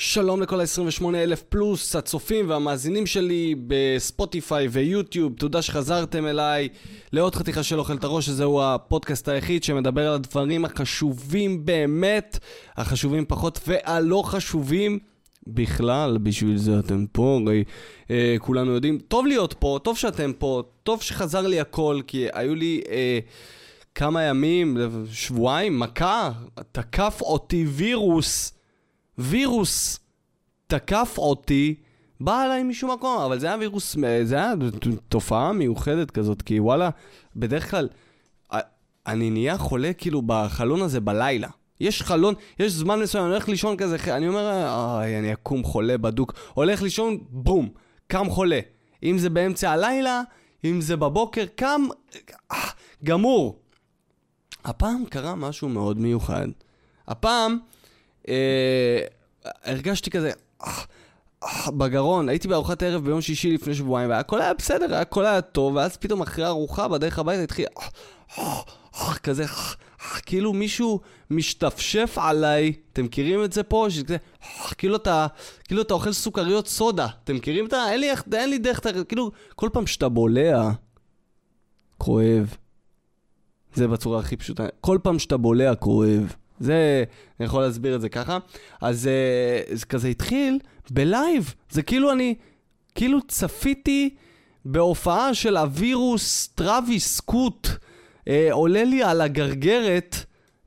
שלום לכל ה-28 אלף פלוס הצופים והמאזינים שלי בספוטיפיי ויוטיוב, תודה שחזרתם אליי. לעוד חתיכה של אוכל את הראש, שזהו הפודקאסט היחיד שמדבר על הדברים החשובים באמת, החשובים פחות והלא חשובים בכלל, בשביל זה אתם פה, הרי אה, כולנו יודעים, טוב להיות פה, טוב שאתם פה, טוב שחזר לי הכל, כי היו לי אה, כמה ימים, שבועיים, מכה, תקף אותי וירוס. וירוס תקף אותי, בא אליי משום מקום, אבל זה היה וירוס, זה היה תופעה מיוחדת כזאת, כי וואלה, בדרך כלל, אני נהיה חולה כאילו בחלון הזה בלילה. יש חלון, יש זמן מסוים, אני הולך לישון כזה, אני אומר, אוי, אני אקום חולה בדוק. הולך לישון, בום, קם חולה. אם זה באמצע הלילה, אם זה בבוקר, קם, אה, גמור. הפעם קרה משהו מאוד מיוחד. הפעם, אה, הרגשתי כזה אה, אה, בגרון, הייתי בארוחת ערב ביום שישי לפני שבועיים, והכל היה בסדר, הכל היה טוב, ואז פתאום אחרי ארוחה בדרך הביתה התחיל כזה, כאילו מישהו משתפשף עליי, אתם מכירים את זה פה? שזה, כאילו אתה, כאילו אתה אוכל סוכריות סודה, אתם מכירים את ה... אין לי, אין לי דרך, כאילו, כל פעם שאתה בולע, כואב. זה בצורה הכי פשוטה. כל פעם שאתה בולע, כואב. זה, אני יכול להסביר את זה ככה. אז אה, זה כזה התחיל בלייב. זה כאילו אני, כאילו צפיתי בהופעה של הווירוס טראביס סקוט אה, עולה לי על הגרגרת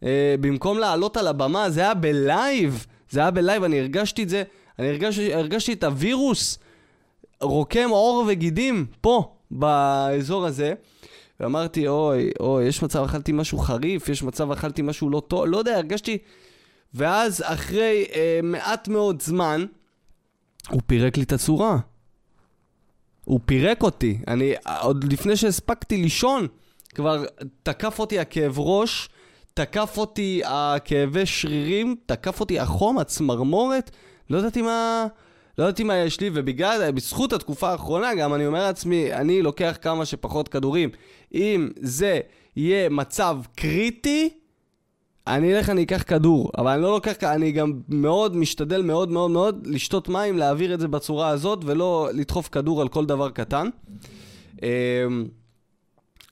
אה, במקום לעלות על הבמה, זה היה בלייב. זה היה בלייב, אני הרגשתי את זה, אני הרגש, הרגשתי את הווירוס רוקם עור וגידים פה, באזור הזה. ואמרתי, אוי, אוי, יש מצב אכלתי משהו חריף, יש מצב אכלתי משהו לא טוב, לא יודע, הרגשתי... ואז אחרי אה, מעט מאוד זמן, הוא פירק לי את הצורה. הוא פירק אותי. אני, עוד לפני שהספקתי לישון, כבר תקף אותי הכאב ראש, תקף אותי הכאבי שרירים, תקף אותי החום, הצמרמורת, לא ידעתי מה... לא ידעתי מה יש לי, ובגלל, בזכות התקופה האחרונה גם אני אומר לעצמי, אני לוקח כמה שפחות כדורים. אם זה יהיה מצב קריטי, אני אלך, אני אקח כדור, אבל אני לא לוקח, אני גם מאוד משתדל מאוד מאוד מאוד לשתות מים, להעביר את זה בצורה הזאת, ולא לדחוף כדור על כל דבר קטן. אמ,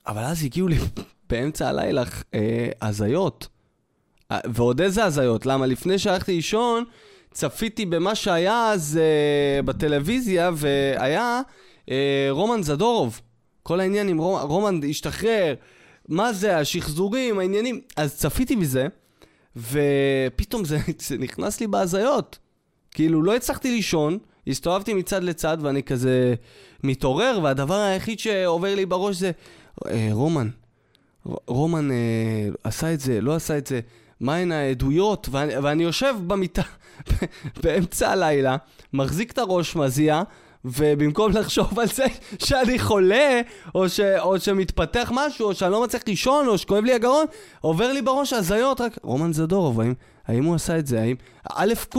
אבל אז הגיעו לי באמצע הלילה אה, הזיות. אה, ועוד איזה הזיות? למה לפני שהלכתי לישון, צפיתי במה שהיה אז uh, בטלוויזיה, והיה uh, רומן זדורוב. כל העניין עם רומ... רומן השתחרר, מה זה, השחזורים, העניינים. אז צפיתי בזה, ופתאום זה, זה נכנס לי בהזיות. כאילו, לא הצלחתי לישון, הסתובבתי מצד לצד, ואני כזה מתעורר, והדבר היחיד שעובר לי בראש זה, אה, רומן, רומן אה, עשה את זה, לא עשה את זה. מהן העדויות, ואני, ואני יושב במיטה באמצע הלילה, מחזיק את הראש מזיע, ובמקום לחשוב על זה שאני חולה, או, ש, או שמתפתח משהו, או שאני לא מצליח לישון, או שכואב לי הגרון, עובר לי בראש הזיות רק, רומן זדורוב, האם, האם הוא עשה את זה? האם... א' ק',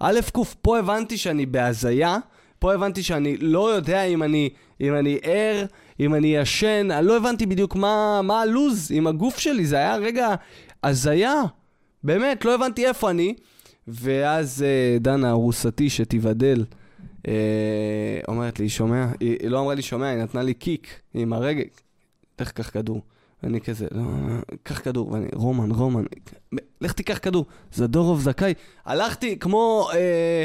א' ק', פה הבנתי שאני בהזיה, פה הבנתי שאני לא יודע אם אני, אם אני ער, אם אני ישן, אני לא הבנתי בדיוק מה, מה הלוז עם הגוף שלי, זה היה רגע הזיה. באמת, לא הבנתי איפה אני. ואז uh, דנה, ארוסתי שתיבדל, uh, אומרת לי, שומע? היא, היא לא אמרה לי, שומע, היא נתנה לי קיק עם הרגל. לך קח כדור. ואני כזה, לא, קח כדור, ואני, רומן, רומן, לך תיקח כדור, זדורוב זכאי. הלכתי כמו, אה,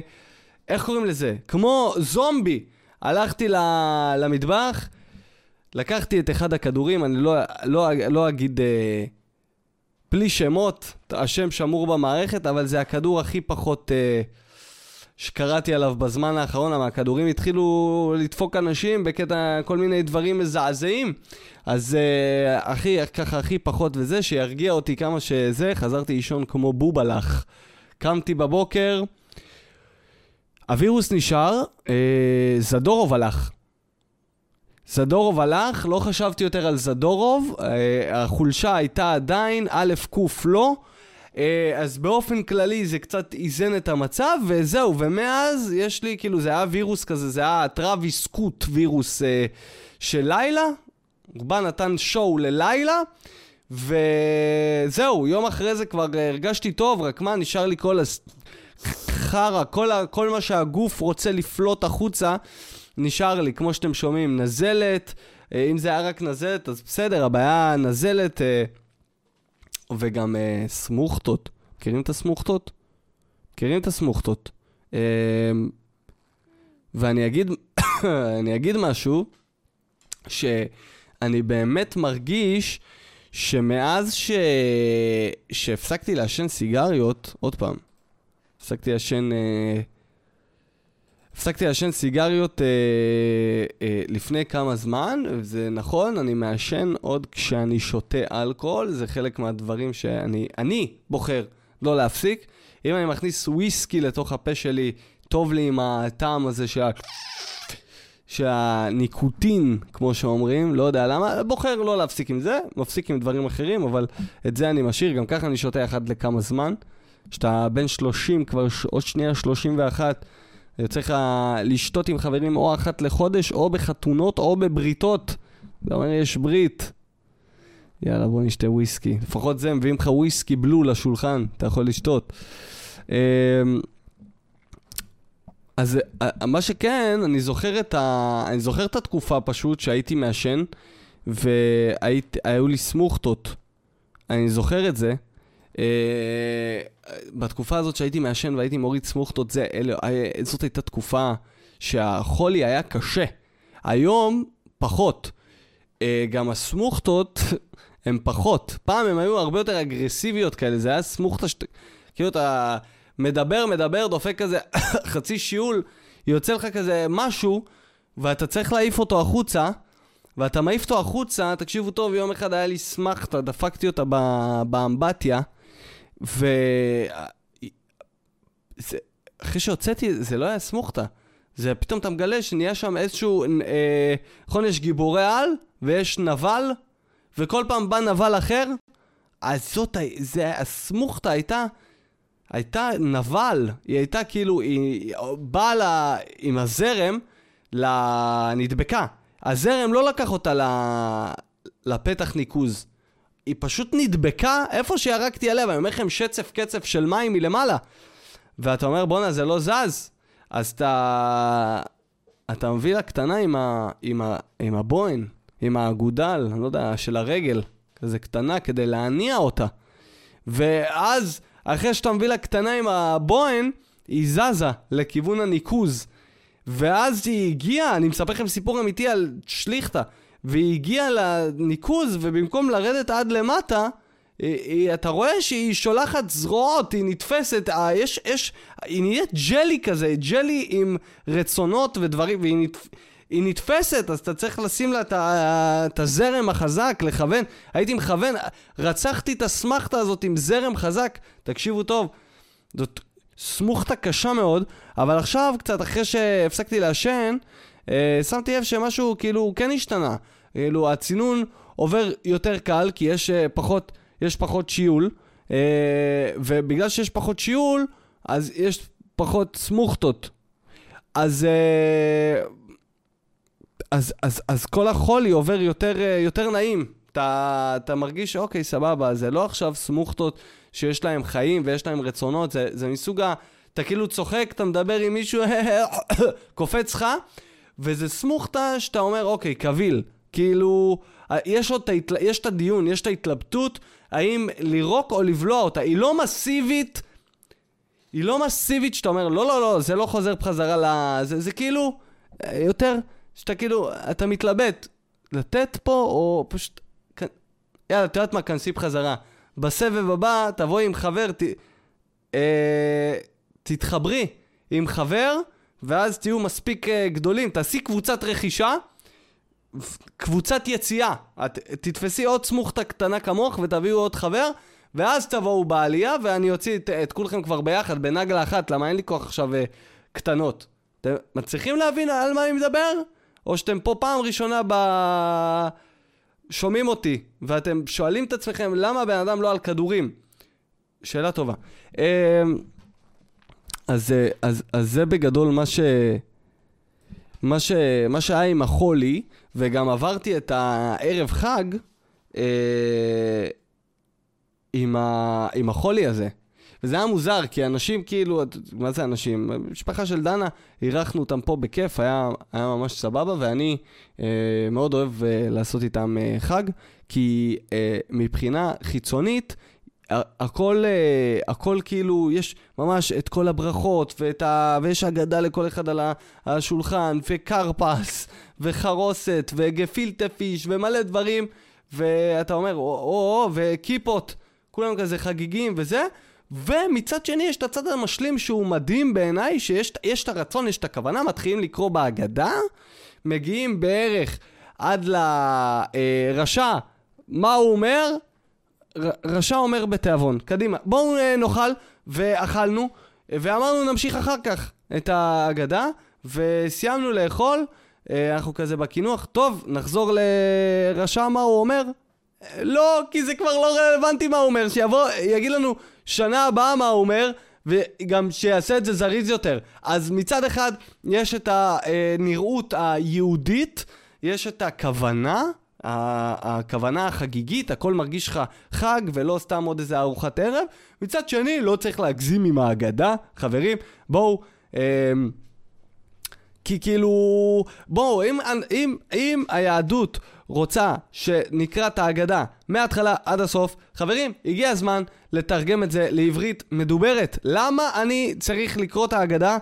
איך קוראים לזה? כמו זומבי. הלכתי למטבח, לקחתי את אחד הכדורים, אני לא, לא, לא אגיד... אה, בלי שמות, השם שמור במערכת, אבל זה הכדור הכי פחות אה, שקראתי עליו בזמן האחרון, למה הכדורים התחילו לדפוק אנשים בקטע כל מיני דברים מזעזעים. אז אה, הכי, ככה הכי פחות וזה, שירגיע אותי כמה שזה, חזרתי לישון כמו בובלח. קמתי בבוקר, הווירוס נשאר, אה, זדורוב הלך. זדורוב הלך, לא חשבתי יותר על זדורוב, אה, החולשה הייתה עדיין, א' ק' לא. אה, אז באופן כללי זה קצת איזן את המצב, וזהו, ומאז יש לי, כאילו, זה היה וירוס כזה, זה היה טראביס סקוט וירוס אה, של לילה, הוא בא נתן שואו ללילה, וזהו, יום אחרי זה כבר הרגשתי טוב, רק מה, נשאר לי כל הס... חרא, כל, כל מה שהגוף רוצה לפלוט החוצה, נשאר לי, כמו שאתם שומעים, נזלת. אה, אם זה היה רק נזלת, אז בסדר, הבעיה נזלת אה, וגם אה, סמוכתות. מכירים את הסמוכתות? מכירים את הסמוכתות. ואני אגיד, אני אגיד משהו, שאני באמת מרגיש שמאז ש... שהפסקתי לעשן סיגריות, עוד פעם, הפסקתי לעשן... אה, הפסקתי לעשן סיגריות אה, אה, לפני כמה זמן, וזה נכון, אני מעשן עוד כשאני שותה אלכוהול, זה חלק מהדברים שאני אני בוחר לא להפסיק. אם אני מכניס וויסקי לתוך הפה שלי, טוב לי עם הטעם הזה שה... שהניקוטין, כמו שאומרים, לא יודע למה, בוחר לא להפסיק עם זה, מפסיק עם דברים אחרים, אבל את זה אני משאיר, גם ככה אני שותה אחת לכמה זמן. כשאתה בן 30, כבר ש... עוד שנייה 31, יוצא לך לשתות עם חברים או אחת לחודש, או בחתונות, או בבריתות. אתה אומר, יש ברית. יאללה, בוא נשתה וויסקי. לפחות זה, מביאים לך וויסקי בלו לשולחן, אתה יכול לשתות. אמ, אז אה, מה שכן, אני זוכר את, ה... אני זוכר את התקופה פשוט שהייתי מעשן, והיו לי סמוכתות. אני זוכר את זה. אה, בתקופה הזאת שהייתי מעשן והייתי מוריד סמוכתות, זה, אלה, אה, זאת הייתה תקופה שהחולי היה קשה. היום, פחות. אה, גם הסמוכתות הן פחות. פעם הן היו הרבה יותר אגרסיביות כאלה, זה היה סמוכתה שאתה... כאילו אתה מדבר, מדבר, דופק כזה חצי שיעול, יוצא לך כזה משהו, ואתה צריך להעיף אותו החוצה, ואתה מעיף אותו החוצה, תקשיבו טוב, יום אחד היה לי סמכתה, דפקתי אותה באמבטיה, ו... זה... אחרי שהוצאתי, זה לא היה סמוכתה. זה פתאום אתה מגלה שנהיה שם איזשהו, אה, נכון, יש גיבורי על, ויש נבל, וכל פעם בא נבל אחר, אז זאת, זה, הסמוכתה הייתה, הייתה נבל, היא הייתה כאילו, היא באה לה, עם הזרם, לנדבקה. הזרם לא לקח אותה ל... לפתח ניקוז. היא פשוט נדבקה איפה שירקתי עליה, ואני אומר לכם שצף קצף של מים מלמעלה. ואתה אומר, בואנה, זה לא זז. אז אתה... אתה מביא לה קטנה עם, ה... עם, ה... עם הבוין, עם האגודל, אני לא יודע, של הרגל, כזה קטנה, כדי להניע אותה. ואז, אחרי שאתה מביא לה קטנה עם הבוין, היא זזה לכיוון הניקוז. ואז היא הגיעה, אני מספר לכם סיפור אמיתי על שליכטה, והיא הגיעה לניקוז, ובמקום לרדת עד למטה, היא, היא, אתה רואה שהיא שולחת זרועות, היא נתפסת, אה, יש, יש, היא נהיית ג'לי כזה, ג'לי עם רצונות ודברים, והיא נתפ... היא נתפסת, אז אתה צריך לשים לה את את הזרם החזק, לכוון. הייתי מכוון, רצחתי את הסמכתה הזאת עם זרם חזק. תקשיבו טוב, זאת סמוכתה קשה מאוד, אבל עכשיו, קצת אחרי שהפסקתי לעשן, אה, שמתי לב שמשהו כאילו כן השתנה. כאילו, הצינון עובר יותר קל, כי יש אה, פחות, יש פחות שיעול, אה, ובגלל שיש פחות שיעול, אז יש פחות סמוכתות. אז... אה, אז, אז, אז כל החולי עובר יותר, יותר נעים. אתה, אתה מרגיש, אוקיי, סבבה, זה לא עכשיו סמוכתות שיש להם חיים ויש להם רצונות, זה, זה מסוג ה... אתה כאילו צוחק, אתה מדבר עם מישהו, קופץ לך, וזה סמוכתה שאתה אומר, אוקיי, קביל. כאילו, יש עוד. יש את הדיון, יש את ההתלבטות, האם לירוק או לבלוע אותה. היא לא מסיבית, היא לא מסיבית שאתה אומר, לא, לא, לא, זה לא חוזר בחזרה ל... זה, זה כאילו, אה, יותר, שאתה כאילו, אתה מתלבט, לתת פה או פשוט... יאללה, את יודעת מה, כנסי בחזרה. בסבב הבא, תבואי עם חבר, ת... אה, תתחברי עם חבר, ואז תהיו מספיק אה, גדולים. תעשי קבוצת רכישה, קבוצת יציאה. את תתפסי עוד סמוכתה קטנה כמוך ותביאו עוד חבר, ואז תבואו בעלייה, ואני אוציא את, את כולכם כבר ביחד, בנגלה אחת, למה אין לי כוח עכשיו אה, קטנות. אתם מצליחים להבין על מה אני מדבר? או שאתם פה פעם ראשונה ב... שומעים אותי, ואתם שואלים את עצמכם למה הבן אדם לא על כדורים? שאלה טובה. אמ, אז, אה, אז, אז זה בגדול מה ש... מה, ש... מה שהיה עם החולי, וגם עברתי את הערב חג אה, עם, ה... עם החולי הזה. וזה היה מוזר, כי אנשים כאילו, מה זה אנשים? משפחה של דנה, אירחנו אותם פה בכיף, היה, היה ממש סבבה, ואני אה, מאוד אוהב אה, לעשות איתם אה, חג, כי אה, מבחינה חיצונית, הכל, אה, הכל כאילו, יש ממש את כל הברכות, ה... ויש אגדה לכל אחד על השולחן, וכרפס, וחרוסת, וגפילטה פיש, ומלא דברים, ואתה אומר, או, או, או, וכיפות, כולם כזה חגיגים וזה, ומצד שני יש את הצד המשלים שהוא מדהים בעיניי, שיש את הרצון, יש את הכוונה, מתחילים לקרוא בהגדה, מגיעים בערך עד לרשע, מה הוא אומר? רשע אומר בתיאבון, קדימה, בואו אה, נאכל, ואכלנו, ואמרנו נמשיך אחר כך את ההגדה, וסיימנו לאכול, אה, אנחנו כזה בקינוח, טוב, נחזור לרשע מה הוא אומר? לא, כי זה כבר לא רלוונטי מה הוא אומר, שיבוא, יגיד לנו שנה הבאה מה הוא אומר, וגם שיעשה את זה זריז יותר. אז מצד אחד, יש את הנראות היהודית, יש את הכוונה, הכוונה החגיגית, הכל מרגיש לך חג ולא סתם עוד איזה ארוחת ערב. מצד שני, לא צריך להגזים עם ההגדה, חברים, בואו... אה, כי כאילו, בואו, אם, אם, אם היהדות רוצה שנקרא את ההגדה מההתחלה עד הסוף, חברים, הגיע הזמן לתרגם את זה לעברית מדוברת. למה אני צריך לקרוא את ההגדה?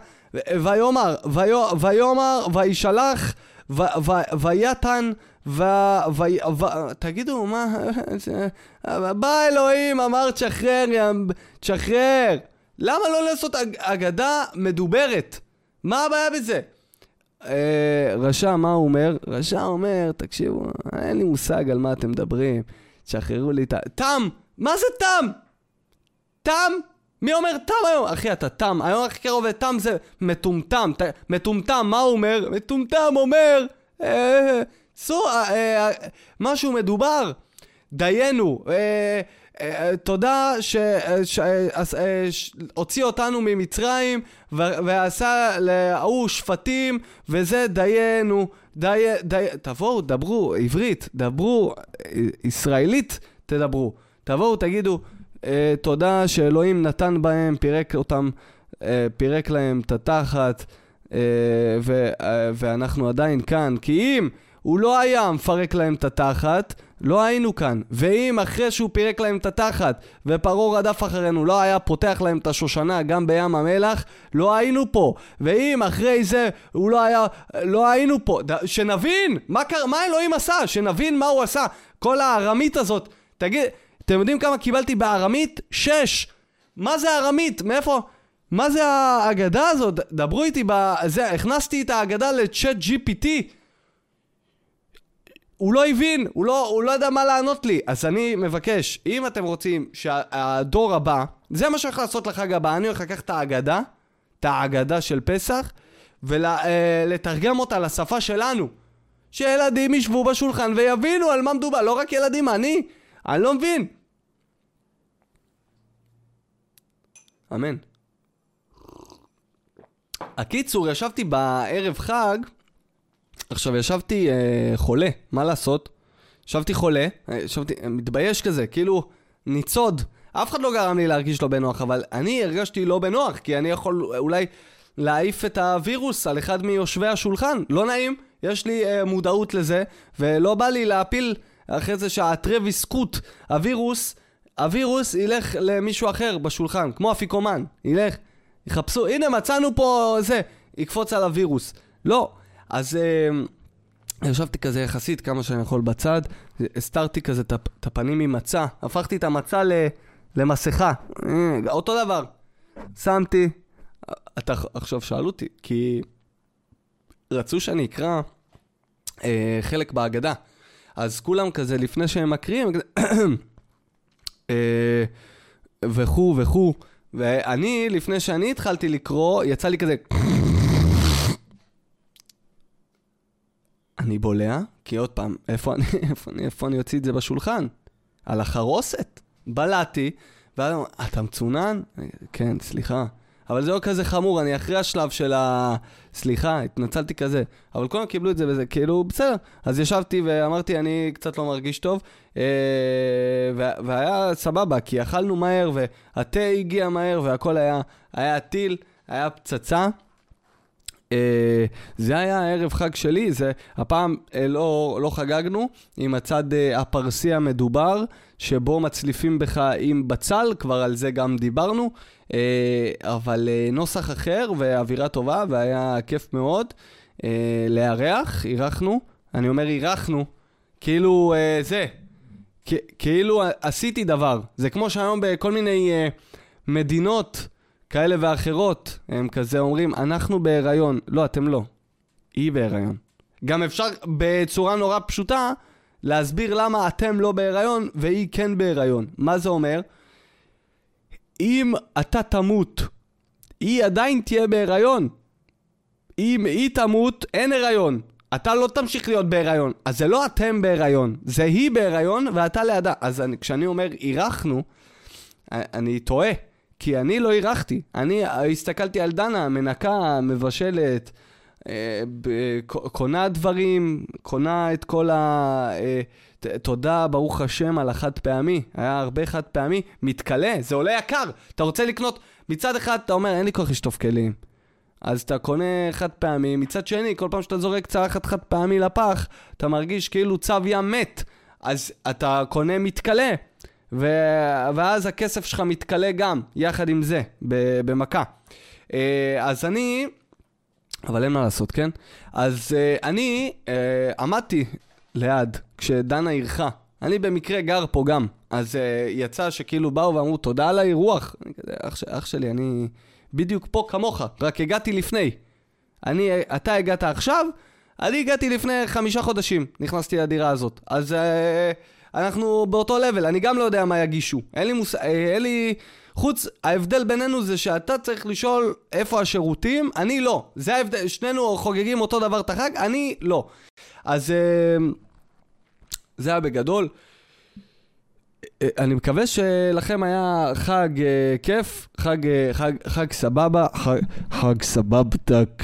ויאמר, ויאמר, וישלח, ויתן, ו... ו... ו... תגידו, מה... בא אלוהים, אמר תשחרר, תשחרר. למה לא לעשות אגדה מדוברת? מה הבעיה בזה? אה, רשע, מה הוא אומר? רשע אומר, תקשיבו, אין לי מושג על מה אתם מדברים. תשחררו לי את ה... תם! מה זה תם? תם? מי אומר תם היום? אחי, אתה תם. היום הכי קרוב לתם זה מטומטם. ת... מטומטם, מה הוא אומר? מטומטם אומר... אה, סו, אה, אה, משהו מדובר. דיינו. אה, אה, תודה שהוציא אותנו ממצרים ועשה להוא שפטים וזה דיינו, די... די... תבואו, דברו עברית, דברו ישראלית, תדברו. תבואו, תגידו אה, תודה שאלוהים נתן בהם, פירק אותם, אה, פירק להם את התחת ואנחנו עדיין כאן. כי אם הוא לא היה מפרק להם את התחת, לא היינו כאן. ואם אחרי שהוא פירק להם את התחת ופרעה רדף אחרינו לא היה פותח להם את השושנה גם בים המלח, לא היינו פה. ואם אחרי זה הוא לא היה, לא היינו פה. ד... שנבין מה, קר... מה אלוהים עשה, שנבין מה הוא עשה. כל הארמית הזאת, תגיד, אתם יודעים כמה קיבלתי בארמית? שש. מה זה ארמית? מאיפה? מה זה האגדה הזאת? דברו איתי בזה, הכנסתי את האגדה לצ'אט GPT. הוא לא הבין, הוא לא, הוא לא ידע מה לענות לי. אז אני מבקש, אם אתם רוצים שהדור הבא, זה מה שהולך לעשות לחג הבא, אני הולך לקחת את האגדה, את האגדה של פסח, ולתרגם אותה לשפה שלנו. שילדים ישבו בשולחן ויבינו על מה מדובר, לא רק ילדים, אני, אני לא מבין. אמן. הקיצור, ישבתי בערב חג, עכשיו, ישבתי אה, חולה, מה לעשות? ישבתי חולה, אה, ישבתי, אה, מתבייש כזה, כאילו, ניצוד. אף אחד לא גרם לי להרגיש לא בנוח, אבל אני הרגשתי לא בנוח, כי אני יכול אולי להעיף את הווירוס על אחד מיושבי השולחן. לא נעים, יש לי אה, מודעות לזה, ולא בא לי להפיל אחרי זה שהטרוויס קוט, הווירוס, הווירוס ילך למישהו אחר בשולחן, כמו אפיקומן, ילך, יחפשו, הנה מצאנו פה זה, יקפוץ על הווירוס. לא. אז uh, ישבתי כזה יחסית כמה שאני יכול בצד, הסתרתי כזה את הפנים עם מצה, הפכתי את המצה ל, למסכה, אה, אותו דבר. שמתי, אתה עכשיו שאל אותי, כי רצו שאני אקרא uh, חלק בהגדה. אז כולם כזה, לפני שהם מקריאים, וכו' וכו', ואני, לפני שאני התחלתי לקרוא, יצא לי כזה... אני בולע, כי עוד פעם, איפה אני, איפה אני, איפה אני אוציא את זה בשולחן? על החרוסת. בלעתי, ואז אתה מצונן? כן, סליחה. אבל זה לא כזה חמור, אני אחרי השלב של ה... סליחה, התנצלתי כזה. אבל כולם קיבלו את זה וזה כאילו, בסדר. אז ישבתי ואמרתי, אני קצת לא מרגיש טוב, אה, והיה סבבה, כי אכלנו מהר, והתה הגיע מהר, והכל היה, היה טיל, היה פצצה. אה, זה היה הערב חג שלי, זה הפעם אה, לא, לא חגגנו עם הצד אה, הפרסי המדובר, שבו מצליפים בך עם בצל, כבר על זה גם דיברנו, אבל נוסח אחר ואווירה טובה, והיה כיף מאוד לארח, אירחנו, אני אומר אירחנו, כאילו זה, כאילו עשיתי דבר, זה כמו שהיום בכל מיני מדינות, כאלה ואחרות, הם כזה אומרים, אנחנו בהיריון. לא, אתם לא. היא בהיריון. גם אפשר בצורה נורא פשוטה להסביר למה אתם לא בהיריון והיא כן בהיריון. מה זה אומר? אם אתה תמות, היא עדיין תהיה בהיריון. אם היא תמות, אין הריון. אתה לא תמשיך להיות בהיריון. אז זה לא אתם בהיריון, זה היא בהיריון ואתה לידה. אז אני, כשאני אומר אירחנו, אני טועה. כי אני לא אירחתי. אני הסתכלתי על דנה, מנקה, מבשלת, אה, קונה דברים, קונה את כל ה... אה, תודה, ברוך השם, על החד פעמי. היה הרבה חד פעמי. מתכלה, זה עולה יקר. אתה רוצה לקנות, מצד אחד אתה אומר, אין לי כוח לשטוף כלים. אז אתה קונה חד פעמי, מצד שני, כל פעם שאתה זורק צלחת חד פעמי לפח, אתה מרגיש כאילו צו ים מת. אז אתה קונה מתכלה. ו... ואז הכסף שלך מתכלה גם, יחד עם זה, במכה. אה, אז אני, אבל אין מה לעשות, כן? אז אה, אני אה, עמדתי ליד כשדנה אירחה. אני במקרה גר פה גם. אז יצא שכאילו באו ואמרו תודה על האירוח. אח, אח שלי, אני בדיוק פה כמוך, רק הגעתי לפני. אני, אתה הגעת עכשיו, אני הגעתי לפני חמישה חודשים, נכנסתי לדירה הזאת. אז... אנחנו באותו לבל, אני גם לא יודע מה יגישו. אין לי מוס... אה, אין לי... חוץ, ההבדל בינינו זה שאתה צריך לשאול איפה השירותים, אני לא. זה ההבדל, שנינו חוגגים אותו דבר את החג, אני לא. אז אה, זה היה בגדול. אה, אני מקווה שלכם היה חג כיף, חג, חג, חג סבבה, חג, חג סבבתק.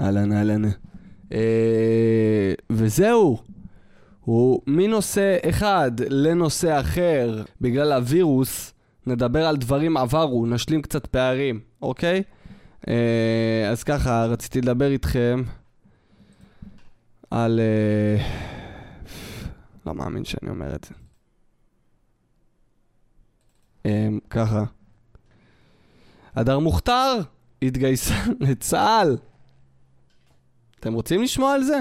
אהלן אהלן. וזהו. הוא מנושא אחד לנושא אחר בגלל הווירוס, נדבר על דברים עברו, נשלים קצת פערים, אוקיי? אה, אז ככה, רציתי לדבר איתכם על... אה, לא מאמין שאני אומר את זה. אה, ככה. הדר מוכתר התגייסה לצה"ל. אתם רוצים לשמוע על זה?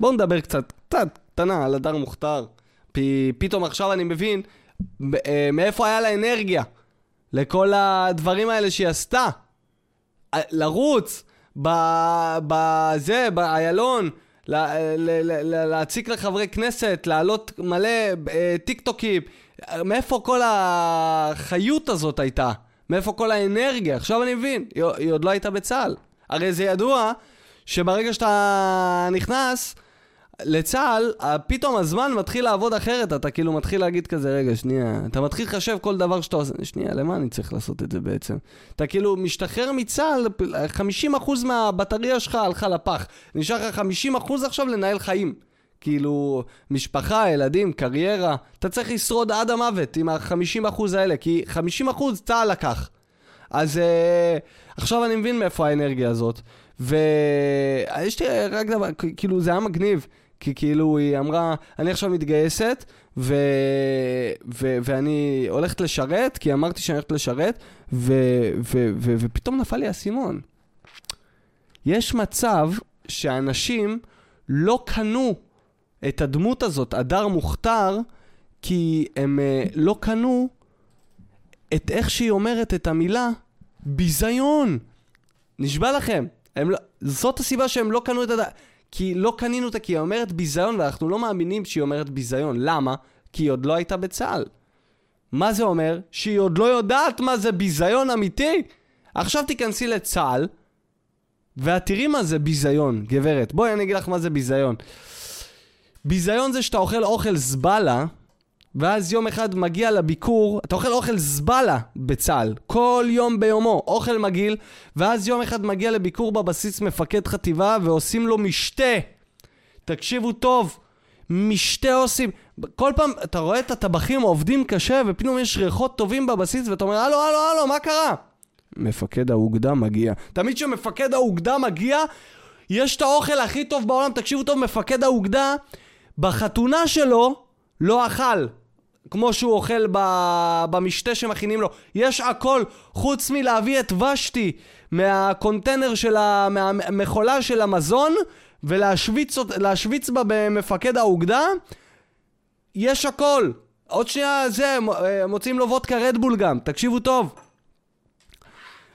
בואו נדבר קצת, קצת, קטנה על הדר מוכתר. פ- פתאום עכשיו אני מבין אה, מאיפה היה לה אנרגיה לכל הדברים האלה שהיא עשתה. לרוץ בזה, באיילון, להציק לחברי כנסת, להעלות מלא אה, טיק טוקים. מאיפה כל החיות הזאת הייתה? מאיפה כל האנרגיה? עכשיו אני מבין, היא עוד לא הייתה בצה"ל. הרי זה ידוע שברגע שאתה נכנס, לצה"ל, פתאום הזמן מתחיל לעבוד אחרת, אתה כאילו מתחיל להגיד כזה, רגע, שנייה, אתה מתחיל לחשב כל דבר שאתה עושה, שנייה, למה אני צריך לעשות את זה בעצם? אתה כאילו משתחרר מצה"ל, 50% מהבטריה שלך הלכה לפח, נשאר לך 50% עכשיו לנהל חיים. כאילו, משפחה, ילדים, קריירה, אתה צריך לשרוד עד המוות עם ה-50% האלה, כי 50% צה"ל לקח. אז uh, עכשיו אני מבין מאיפה האנרגיה הזאת. ויש לי רק דבר, כאילו זה היה מגניב. כי כאילו היא אמרה, אני עכשיו מתגייסת, ו... ו... ואני הולכת לשרת, כי אמרתי שאני הולכת לשרת, ו... ו... ו... ופתאום נפל לי האסימון. יש מצב שאנשים לא קנו את הדמות הזאת, הדר מוכתר, כי הם uh, לא קנו את איך שהיא אומרת את המילה ביזיון. נשבע לכם. לא, זאת הסיבה שהם לא קנו את הדר... כי לא קנינו אותה, כי היא אומרת ביזיון, ואנחנו לא מאמינים שהיא אומרת ביזיון. למה? כי היא עוד לא הייתה בצה"ל. מה זה אומר? שהיא עוד לא יודעת מה זה ביזיון אמיתי? עכשיו תיכנסי לצה"ל, ואת תראי מה זה ביזיון, גברת. בואי אני אגיד לך מה זה ביזיון. ביזיון זה שאתה אוכל אוכל זבלה, ואז יום אחד מגיע לביקור, אתה אוכל אוכל זבלה בצה"ל, כל יום ביומו, אוכל מגעיל, ואז יום אחד מגיע לביקור בבסיס מפקד חטיבה ועושים לו משתה. תקשיבו טוב, משתה עושים. כל פעם, אתה רואה את הטבחים עובדים קשה, ופתאום יש ריחות טובים בבסיס, ואתה אומר, הלו, הלו, הלו, מה קרה? מפקד האוגדה מגיע. תמיד כשמפקד האוגדה מגיע, יש את האוכל הכי טוב בעולם. תקשיבו טוב, מפקד האוגדה, בחתונה שלו, לא אכל. כמו שהוא אוכל במשתה שמכינים לו. יש הכל, חוץ מלהביא את ושתי מהקונטיינר של ה... מהמכולה של המזון ולהשוויץ בה במפקד האוגדה. יש הכל. עוד שנייה זה, אה, מוצאים לו וודקה רדבול גם, תקשיבו טוב.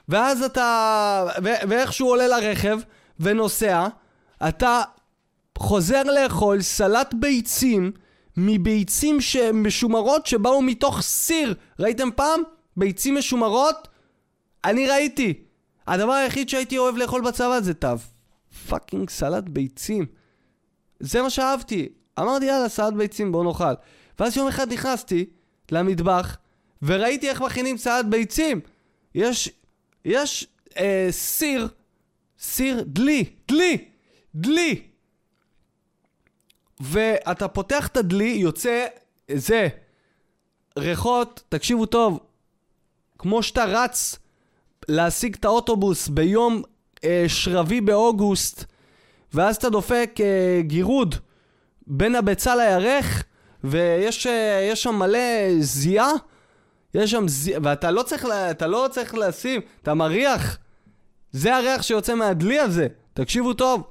ואז אתה... ואיך שהוא עולה לרכב ונוסע, אתה חוזר לאכול סלט ביצים מביצים משומרות שבאו מתוך סיר. ראיתם פעם? ביצים משומרות? אני ראיתי. הדבר היחיד שהייתי אוהב לאכול בצבא זה תו. פאקינג סלט ביצים. זה מה שאהבתי. אמרתי יאללה סלט ביצים בוא נאכל. ואז יום אחד נכנסתי למטבח וראיתי איך מכינים סלט ביצים. יש, יש אה, סיר, סיר דלי, דלי, דלי. ואתה פותח את הדלי, יוצא זה, ריחות, תקשיבו טוב, כמו שאתה רץ להשיג את האוטובוס ביום אה, שרבי באוגוסט, ואז אתה דופק אה, גירוד בין הביצה לירך, ויש אה, שם מלא זיעה, יש שם זיעה, ואתה לא צריך, אתה לא צריך לשים, אתה מריח. זה הריח שיוצא מהדלי הזה, תקשיבו טוב.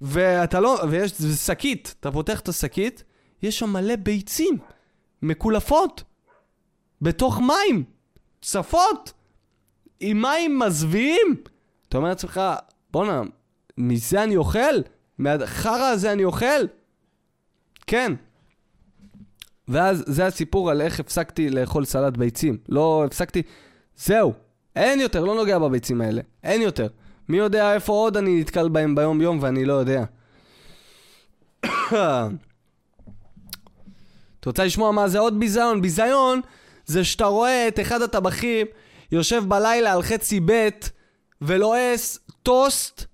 ואתה לא, ויש שקית, אתה פותח את השקית, יש שם מלא ביצים, מקולפות, בתוך מים, צפות, עם מים מזוויעים. אתה אומר לעצמך, בואנה, מזה אני אוכל? מהחרא הזה אני אוכל? כן. ואז זה הסיפור על איך הפסקתי לאכול סלט ביצים. לא הפסקתי, זהו, אין יותר, לא נוגע בביצים האלה, אין יותר. מי יודע איפה עוד אני נתקל בהם ביום יום ואני לא יודע. את רוצה לשמוע מה זה עוד ביזיון? ביזיון זה שאתה רואה את אחד הטבחים יושב בלילה על חצי ב' ולועס טוסט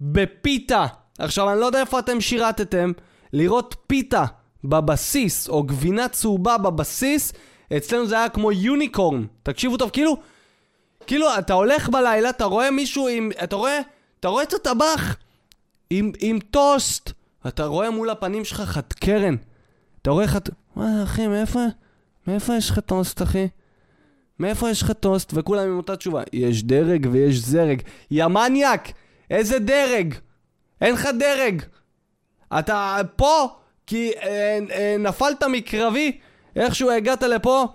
בפיתה. עכשיו, אני לא יודע איפה אתם שירתתם, לראות פיתה בבסיס, או גבינה צהובה בבסיס, אצלנו זה היה כמו יוניקורן. תקשיבו טוב, כאילו... כאילו, אתה הולך בלילה, אתה רואה מישהו עם... אתה רואה... אתה רואה את הטבח עם, עם טוסט. אתה רואה מול הפנים שלך חד קרן. אתה רואה חד... מה, אחי, מאיפה... מאיפה יש לך טוסט, אחי? מאיפה יש לך טוסט? וכולם עם אותה תשובה. יש דרג ויש דרג. יא מניאק! איזה דרג? אין לך דרג. אתה פה כי אה, אה, נפלת מקרבי, איכשהו הגעת לפה,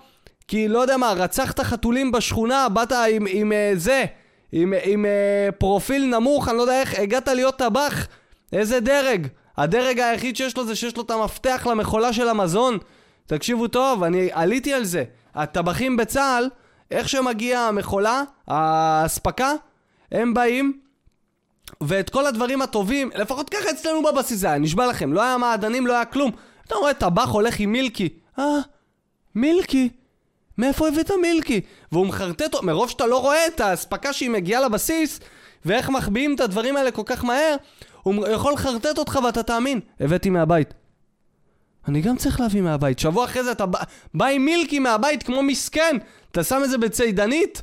כי לא יודע מה, רצחת חתולים בשכונה, באת עם, עם אה, זה, עם, עם אה, פרופיל נמוך, אני לא יודע איך, הגעת להיות טבח, איזה דרג? הדרג היחיד שיש לו זה שיש לו את המפתח למכולה של המזון. תקשיבו טוב, אני עליתי על זה. הטבחים בצה"ל, איך שמגיעה המכולה, האספקה, הם באים, ואת כל הדברים הטובים, לפחות ככה אצלנו בבסיס היה, נשבע לכם, לא היה מעדנים, לא היה כלום. אתה רואה טבח הולך עם מילקי. אה, מילקי? מאיפה הבאת מילקי? והוא מחרטט, מרוב שאתה לא רואה את האספקה שהיא מגיעה לבסיס, ואיך מחביאים את הדברים האלה כל כך מהר, הוא יכול לחרטט אותך ואתה תאמין. הבאתי מהבית. אני גם צריך להביא מהבית. שבוע אחרי זה אתה בא, בא עם מילקי מהבית כמו מסכן. אתה שם את זה בצידנית?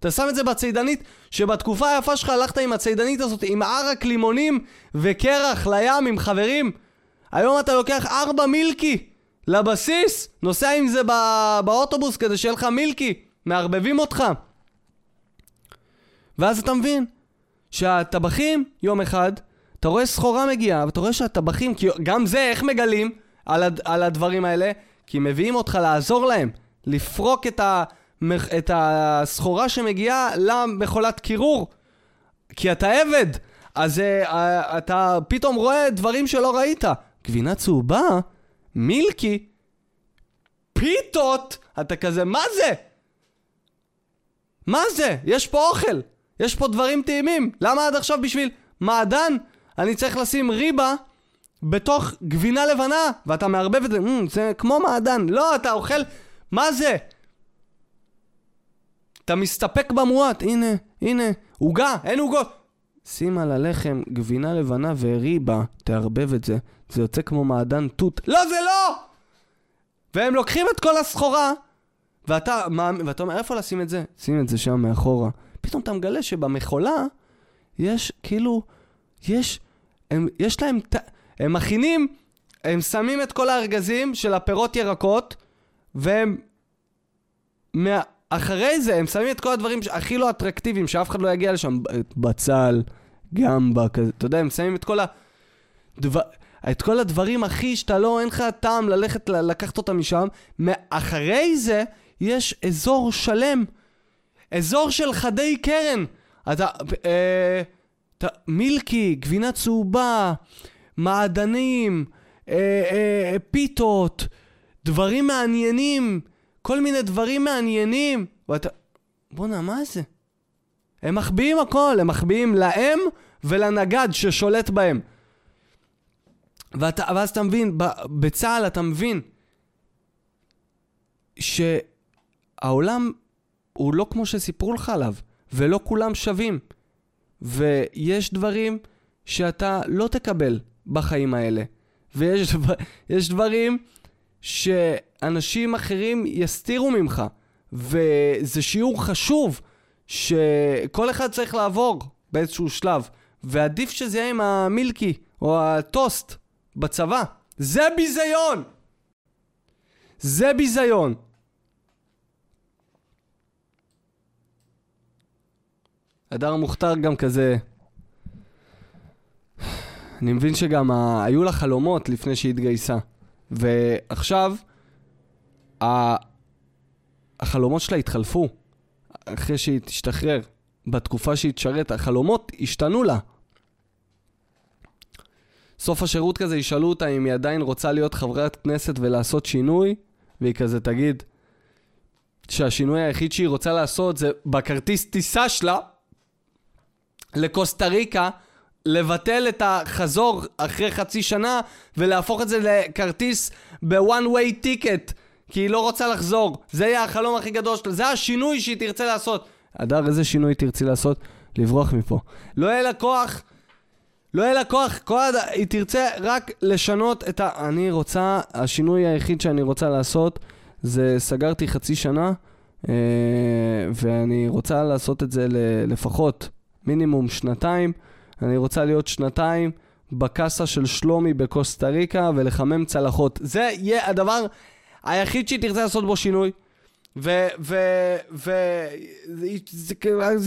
אתה שם את זה בצידנית, שבתקופה היפה שלך הלכת עם הצידנית הזאת, עם ערק לימונים וקרח לים עם חברים. היום אתה לוקח ארבע מילקי לבסיס, נוסע עם זה בא... באוטובוס כדי שיהיה לך מילקי. מערבבים אותך. ואז אתה מבין שהטבחים, יום אחד, אתה רואה סחורה מגיעה, ואתה רואה שהטבחים, כי גם זה, איך מגלים על, הד, על הדברים האלה? כי מביאים אותך לעזור להם, לפרוק את, ה, את הסחורה שמגיעה למכולת קירור. כי אתה עבד, אז uh, uh, אתה פתאום רואה דברים שלא ראית. גבינה צהובה? מילקי? פיתות? אתה כזה, מה זה? מה זה? יש פה אוכל, יש פה דברים טעימים. למה עד עכשיו בשביל מעדן אני צריך לשים ריבה בתוך גבינה לבנה, ואתה מערבב את זה, mm, זה כמו מעדן. לא, אתה אוכל, מה זה? אתה מסתפק במועט, הנה, הנה, עוגה, אין עוגות. שים על הלחם גבינה לבנה וריבה, תערבב את זה, זה יוצא כמו מעדן תות. לא, זה לא! והם לוקחים את כל הסחורה, ואתה, מה, ואתה אומר, איפה לשים את זה? שים את זה שם מאחורה. פתאום אתה מגלה שבמכולה יש כאילו, יש, הם, יש להם, הם מכינים, הם שמים את כל הארגזים של הפירות ירקות, והם, מה, אחרי זה הם שמים את כל הדברים הכי לא אטרקטיביים, שאף אחד לא יגיע לשם, בצל, גמבה, כזה, אתה יודע, הם שמים את כל ה... את כל הדברים הכי שאתה לא, אין לך טעם ללכת לקחת אותם משם. אחרי זה יש אזור שלם, אזור של חדי קרן. אתה, אה, אתה, מילקי, גבינה צהובה, מעדנים, אה, אה, פיתות, דברים מעניינים, כל מיני דברים מעניינים. ואתה, בואנה, מה זה? הם מחביאים הכל, הם מחביאים להם ולנגד ששולט בהם. ואתה, ואז אתה מבין, בצה"ל אתה מבין שהעולם הוא לא כמו שסיפרו לך עליו, ולא כולם שווים. ויש דברים שאתה לא תקבל בחיים האלה. ויש דבר, דברים שאנשים אחרים יסתירו ממך. וזה שיעור חשוב שכל אחד צריך לעבור באיזשהו שלב. ועדיף שזה יהיה עם המילקי או הטוסט בצבא. זה ביזיון! זה ביזיון. הדר מוכתר גם כזה... אני מבין שגם ה... היו לה חלומות לפני שהיא התגייסה. ועכשיו, ה... החלומות שלה התחלפו אחרי שהיא תשתחרר. בתקופה שהיא תשרת, החלומות השתנו לה. סוף השירות כזה ישאלו אותה אם היא עדיין רוצה להיות חברת כנסת ולעשות שינוי, והיא כזה תגיד שהשינוי היחיד שהיא רוצה לעשות זה בכרטיס טיסה שלה לקוסטה ריקה, לבטל את החזור אחרי חצי שנה ולהפוך את זה לכרטיס ב-one way ticket, כי היא לא רוצה לחזור. זה יהיה החלום הכי גדול שלה, זה השינוי שהיא תרצה לעשות. הדר, איזה שינוי תרצי לעשות? לברוח מפה. לא יהיה לה כוח לא יהיה לה כוח, הד... היא תרצה רק לשנות את ה... אני רוצה, השינוי היחיד שאני רוצה לעשות זה סגרתי חצי שנה אה, ואני רוצה לעשות את זה לפחות מינימום שנתיים. אני רוצה להיות שנתיים בקאסה של שלומי בקוסטה ריקה ולחמם צלחות. זה יהיה הדבר היחיד שהיא תרצה לעשות בו שינוי. וזה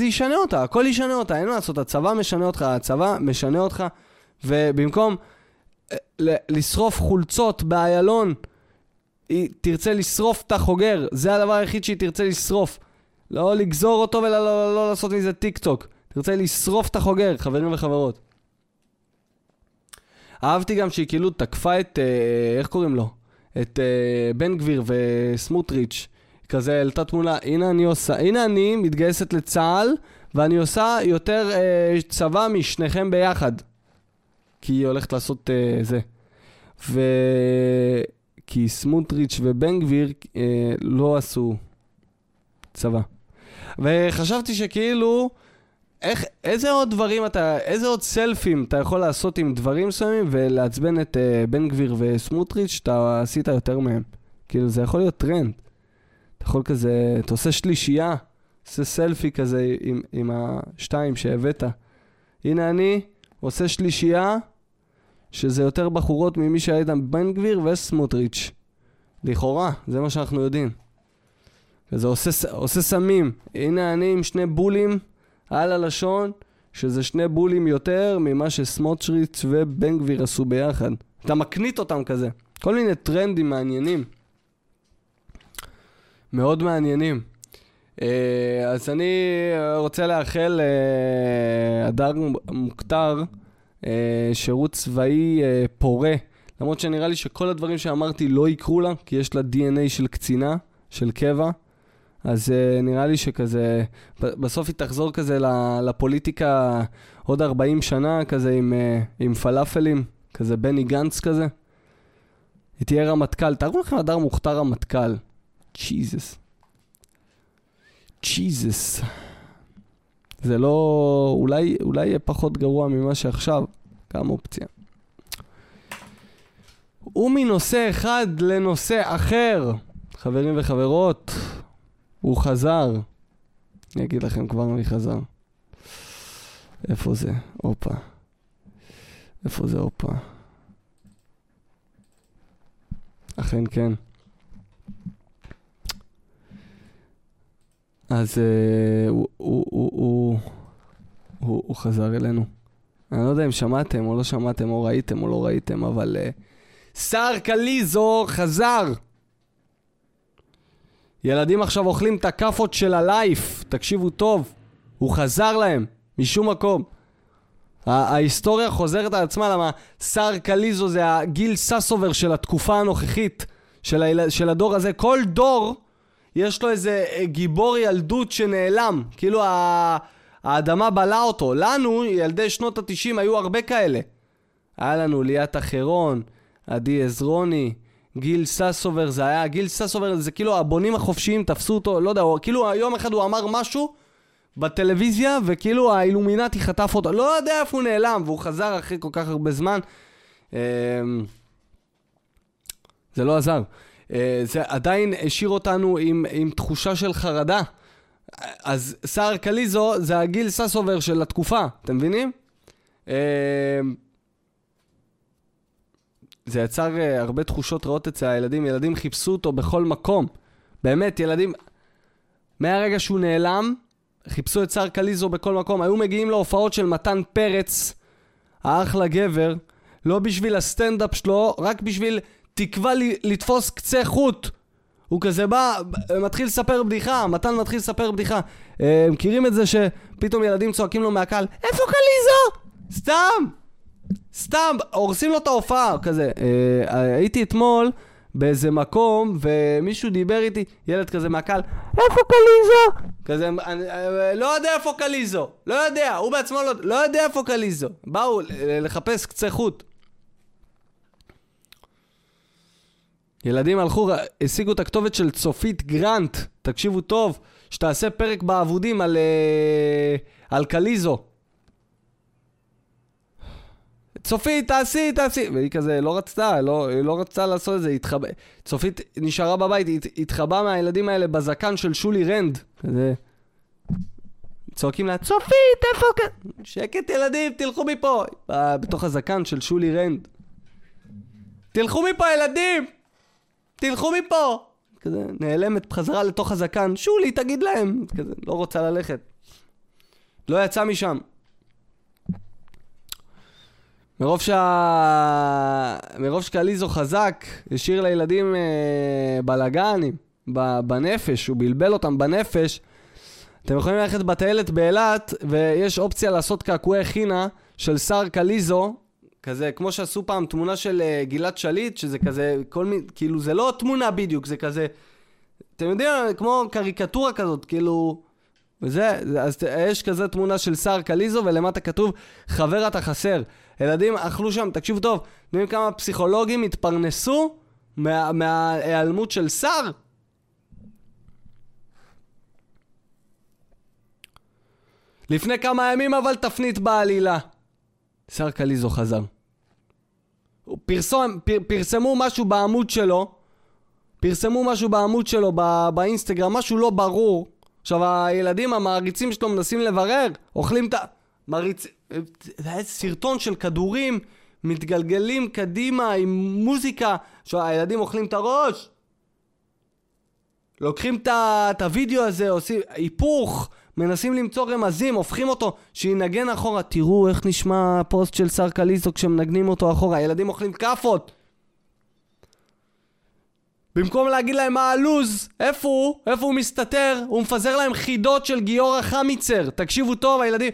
ישנה אותה, הכל ישנה אותה, אין מה לעשות, הצבא משנה אותך, הצבא משנה אותך, ובמקום אה, לשרוף חולצות באיילון, היא תרצה לשרוף את החוגר, זה הדבר היחיד שהיא תרצה לשרוף. לא לגזור אותו ולא לא, לא, לא לעשות מזה טיק טוק. תרצה לשרוף את החוגר, חברים וחברות. אהבתי גם שהיא כאילו תקפה את, אה, איך קוראים לו? את אה, בן גביר וסמוטריץ'. כזה העלתה תמונה, הנה אני עושה, הנה אני מתגייסת לצה"ל, ואני עושה יותר אה, צבא משניכם ביחד. כי היא הולכת לעשות אה, זה. ו... כי סמוטריץ' ובן גביר אה, לא עשו צבא. וחשבתי שכאילו, איך, איזה עוד דברים אתה, איזה עוד סלפים אתה יכול לעשות עם דברים מסוימים ולעצבן את אה, בן גביר וסמוטריץ' שאתה עשית יותר מהם. כאילו, זה יכול להיות טרנד. אתה יכול כזה, אתה עושה שלישייה, עושה סלפי כזה עם, עם השתיים שהבאת. הנה אני עושה שלישייה, שזה יותר בחורות ממי שהיה איתם בן גביר וסמוטריץ'. לכאורה, זה מה שאנחנו יודעים. וזה עושה, עושה סמים. הנה אני עם שני בולים על הלשון, שזה שני בולים יותר ממה שסמוטריץ' ובן גביר עשו ביחד. אתה מקנית אותם כזה. כל מיני טרנדים מעניינים. מאוד מעניינים. אה, אז אני רוצה לאחל להדר אה, מוכתר אה, שירות צבאי פורה. למרות שנראה לי שכל הדברים שאמרתי לא יקרו לה, כי יש לה DNA של קצינה, של קבע. אז uh, נראה לי שכזה, בסוף היא תחזור כזה לפוליטיקה עוד 40 שנה, כזה עם, uh, עם פלאפלים, כזה בני גנץ כזה. היא תהיה רמטכ"ל. תארו לכם הדר מוכתר רמטכ"ל. ג'יזוס. ג'יזוס. זה לא... אולי, אולי יהיה פחות גרוע ממה שעכשיו. גם אופציה. ומנושא אחד לנושא אחר. חברים וחברות, הוא חזר. אני אגיד לכם כבר מי חזר. איפה זה? הופה. איפה זה הופה? אכן כן. אז uh, הוא, הוא, הוא, הוא, הוא, חזר אלינו. אני לא יודע אם שמעתם או לא שמעתם או ראיתם או לא ראיתם, אבל uh, שר קליזו חזר. ילדים עכשיו אוכלים את הכאפות של הלייף, תקשיבו טוב, הוא חזר להם, משום מקום. ההיסטוריה חוזרת על עצמה, למה שר קליזו זה הגיל ססובר של התקופה הנוכחית, של, היל... של הדור הזה. כל דור, יש לו איזה גיבור ילדות שנעלם, כאילו האדמה בלעה אותו. לנו, ילדי שנות התשעים, היו הרבה כאלה. היה לנו ליאת אחרון, עדי עזרוני, גיל ססובר, זה היה, גיל ססובר זה כאילו הבונים החופשיים תפסו אותו, לא יודע, כאילו יום אחד הוא אמר משהו בטלוויזיה, וכאילו האילומינטי חטף אותו, לא יודע איפה הוא נעלם, והוא חזר אחרי כל כך הרבה זמן. אמ, זה לא עזר. אה, זה עדיין השאיר אותנו עם, עם תחושה של חרדה. אז סער קליזו זה הגיל ססובר של התקופה, אתם מבינים? אמ, זה יצר uh, הרבה תחושות רעות אצל הילדים, ילדים חיפשו אותו בכל מקום. באמת, ילדים... מהרגע שהוא נעלם, חיפשו את שר קליזו בכל מקום. היו מגיעים להופעות של מתן פרץ, האחלה גבר, לא בשביל הסטנדאפ שלו, רק בשביל תקווה לתפוס קצה חוט. הוא כזה בא, מתחיל לספר בדיחה, מתן מתחיל לספר בדיחה. אה, מכירים את זה שפתאום ילדים צועקים לו מהקהל, איפה קליזו? סתם! סתם, הורסים לו את ההופעה, כזה. אה, הייתי אתמול באיזה מקום, ומישהו דיבר איתי, ילד כזה מהקהל, איפה קליזו? כזה, אני, אה, לא יודע איפה קליזו, לא יודע, הוא בעצמו לא, לא יודע איפה קליזו. באו לחפש קצה חוט. ילדים הלכו, השיגו את הכתובת של צופית גרנט, תקשיבו טוב, שתעשה פרק באבודים על, אה, על קליזו. צופית, תעשי, תעשי. והיא כזה לא רצתה, לא, היא לא רצתה לעשות את זה, התחב... צופית נשארה בבית, היא התחבאה מהילדים האלה בזקן של שולי רנד. כזה... צועקים לה, צופית, איפה כאן? שקט ילדים, תלכו מפה. בתוך הזקן של שולי רנד. תלכו מפה ילדים! תלכו מפה! כזה נעלמת בחזרה לתוך הזקן, שולי, תגיד להם. כזה, לא רוצה ללכת. לא יצא משם. מרוב, שה... מרוב שקליזו חזק, השאיר לילדים אה, בלאגנים, בנפש, הוא בלבל אותם בנפש. אתם יכולים ללכת בטיילת באילת, ויש אופציה לעשות קעקועי חינה של שר קליזו, כזה, כמו שעשו פעם תמונה של uh, גלעד שליט, שזה כזה, כל מיני, כאילו, זה לא תמונה בדיוק, זה כזה, אתם יודעים, כמו קריקטורה כזאת, כאילו, וזה, אז יש כזה תמונה של שר קליזו, ולמטה כתוב, חבר אתה חסר. ילדים אכלו שם, תקשיבו טוב, אתם יודעים כמה פסיכולוגים התפרנסו מה, מההיעלמות של שר? לפני כמה ימים אבל תפנית בעלילה. שר קליזו חזר. פרסום, פר, פרסמו משהו בעמוד שלו, פרסמו משהו בעמוד שלו בא, באינסטגרם, משהו לא ברור. עכשיו הילדים המעריצים שלו מנסים לברר, אוכלים את ה... מריצ... זה היה סרטון של כדורים מתגלגלים קדימה עם מוזיקה, שהילדים אוכלים את הראש. לוקחים את הווידאו הזה, עושים היפוך, מנסים למצוא רמזים, הופכים אותו, שינגן אחורה. תראו איך נשמע הפוסט של שר קליסטו כשמנגנים אותו אחורה. הילדים אוכלים כאפות. במקום להגיד להם מה הלו"ז, איפה הוא? איפה הוא מסתתר? הוא מפזר להם חידות של גיורא חמיצר. תקשיבו טוב, הילדים...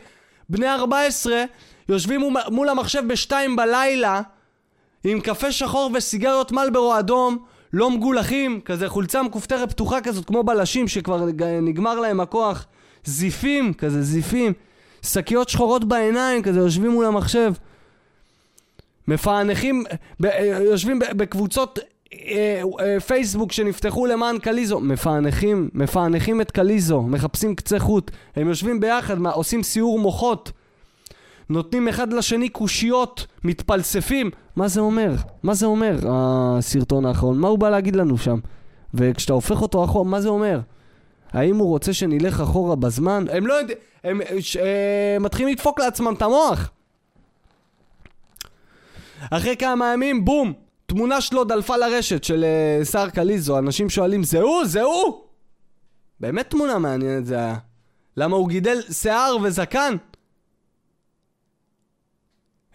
בני 14 יושבים מול המחשב בשתיים בלילה עם קפה שחור וסיגריות מלברו אדום לא מגולחים, כזה חולצה מכופתרת פתוחה כזאת כמו בלשים שכבר נגמר להם הכוח. זיפים, כזה זיפים. שקיות שחורות בעיניים, כזה יושבים מול המחשב. מפענחים, ב, אה, יושבים בקבוצות אה, אה, פייסבוק שנפתחו למען קליזו, מפענחים, מפענחים את קליזו, מחפשים קצה חוט, הם יושבים ביחד, עושים סיור מוחות, נותנים אחד לשני קושיות, מתפלספים, מה זה אומר? מה זה אומר הסרטון האחרון? מה הוא בא להגיד לנו שם? וכשאתה הופך אותו אחורה, מה זה אומר? האם הוא רוצה שנלך אחורה בזמן? הם לא יודעים, הם ש, אה, מתחילים לדפוק לעצמם את המוח. אחרי כמה ימים, בום, תמונה שלו דלפה לרשת של אה, שר קליזו, אנשים שואלים, זה הוא? זה הוא? באמת תמונה מעניינת זה היה. למה הוא גידל שיער וזקן?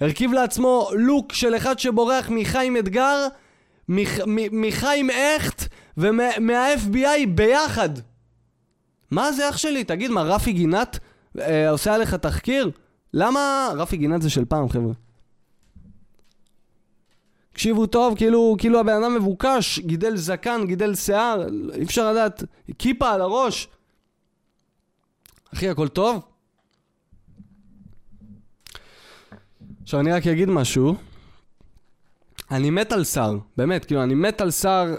הרכיב לעצמו לוק של אחד שבורח מחיים אתגר, מח, מחיים הכט ומה-FBI ביחד. מה זה אח שלי? תגיד, מה, רפי גינת אה, עושה עליך תחקיר? למה... רפי גינת זה של פעם, חבר'ה. תקשיבו טוב, כאילו, כאילו הבן אדם מבוקש, גידל זקן, גידל שיער, אי אפשר לדעת, כיפה על הראש. אחי, הכל טוב? עכשיו אני רק אגיד משהו. אני מת על שר, באמת, כאילו, אני מת על שר.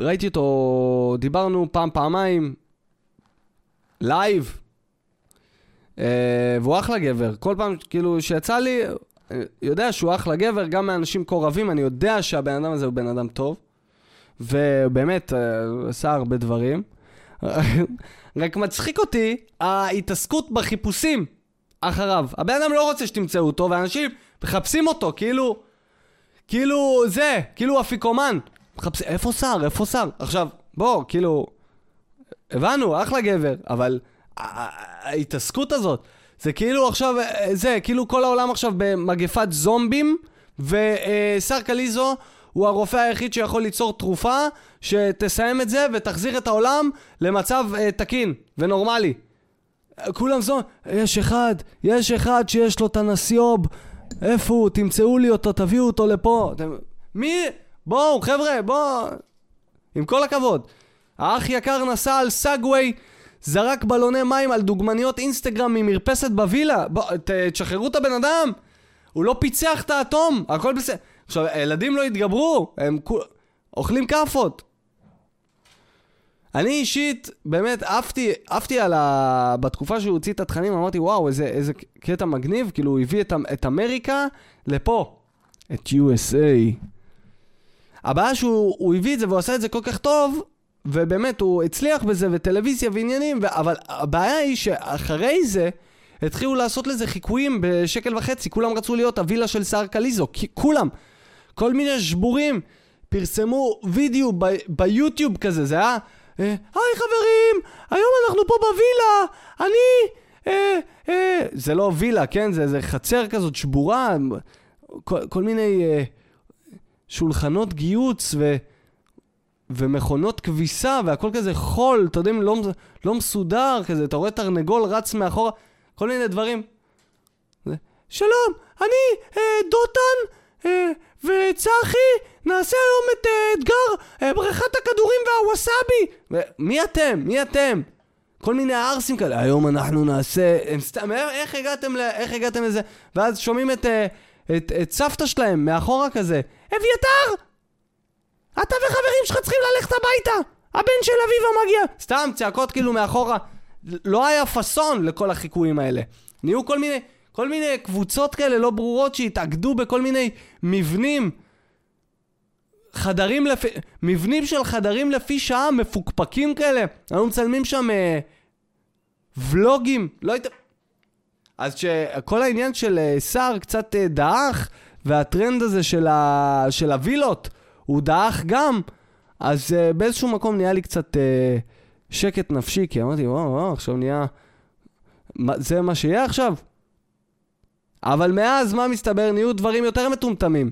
ראיתי אותו, דיברנו פעם, פעמיים, לייב. אה, והוא אחלה גבר. כל פעם, כאילו, שיצא לי, יודע שהוא אחלה גבר, גם מאנשים קרובים, אני יודע שהבן אדם הזה הוא בן אדם טוב. ובאמת, אה, עשה הרבה דברים. רק מצחיק אותי ההתעסקות בחיפושים אחריו. הבן אדם לא רוצה שתמצאו אותו, ואנשים מחפשים אותו, כאילו... כאילו זה, כאילו אפיקומן. מחפשים, איפה שר? איפה שר? עכשיו, בוא, כאילו... הבנו, אחלה גבר, אבל ההתעסקות הזאת, זה כאילו עכשיו, זה, כאילו כל העולם עכשיו במגפת זומבים, ושר קליזו הוא הרופא היחיד שיכול ליצור תרופה שתסיים את זה ותחזיר את העולם למצב uh, תקין ונורמלי. כולם זו, יש אחד, יש אחד שיש לו את הנסיוב, איפה הוא? תמצאו לי אותו, תביאו אותו לפה. אתם... מי? בואו, חבר'ה, בואו. עם כל הכבוד. האח יקר נסע על סאגווי, זרק בלוני מים על דוגמניות אינסטגרם ממרפסת בווילה. בואו, תשחררו את הבן אדם. הוא לא פיצח את האטום, הכל בסדר. עכשיו, הילדים לא התגברו, הם כול... אוכלים כאפות. אני אישית, באמת, עפתי, עפתי על ה... בתקופה שהוא הוציא את התכנים, אמרתי, וואו, איזה, איזה קטע מגניב, כאילו, הוא הביא את, את אמריקה לפה. את USA. הבעיה שהוא הביא את זה והוא עשה את זה כל כך טוב, ובאמת, הוא הצליח בזה, וטלוויזיה ועניינים, ו... אבל הבעיה היא שאחרי זה, התחילו לעשות לזה חיקויים בשקל וחצי, כולם רצו להיות הווילה של שר קליזו, כולם. כל מיני שבורים פרסמו וידאו ב- ביוטיוב כזה, זה היה... אה, היי חברים, היום אנחנו פה בווילה, אני... אה, אה, זה לא וילה, כן? זה, זה חצר כזאת שבורה, כל, כל מיני אה, שולחנות גיוץ ו, ומכונות כביסה והכל כזה חול, אתה יודע, לא, לא מסודר כזה, אתה רואה תרנגול רץ מאחורה, כל מיני דברים. שלום, אני אה, דותן, אה, וצחי, נעשה היום את uh, אתגר uh, בריכת הכדורים והווסאבי. מי אתם? מי אתם? כל מיני ערסים כאלה. היום אנחנו נעשה... הם סתם... איך הגעתם, ל... איך הגעתם לזה? ואז שומעים את, uh, את, את סבתא שלהם מאחורה כזה. אביתר! אתה וחברים שלך צריכים ללכת הביתה! הבן של אביבה מגיע! סתם צעקות כאילו מאחורה. לא היה פאסון לכל החיקויים האלה. נהיו כל מיני... כל מיני קבוצות כאלה לא ברורות שהתאגדו בכל מיני מבנים. חדרים לפי... מבנים של חדרים לפי שעה מפוקפקים כאלה. היו מצלמים שם אה, ולוגים. לא היית... אז שכל העניין של אה, שר קצת אה, דעך, והטרנד הזה של, ה... של הווילות, הוא דעך גם, אז אה, באיזשהו מקום נהיה לי קצת אה, שקט נפשי, כי אמרתי, וואו, וואו, עכשיו נהיה... זה מה שיהיה עכשיו? אבל מאז, מה מסתבר? נהיו דברים יותר מטומטמים.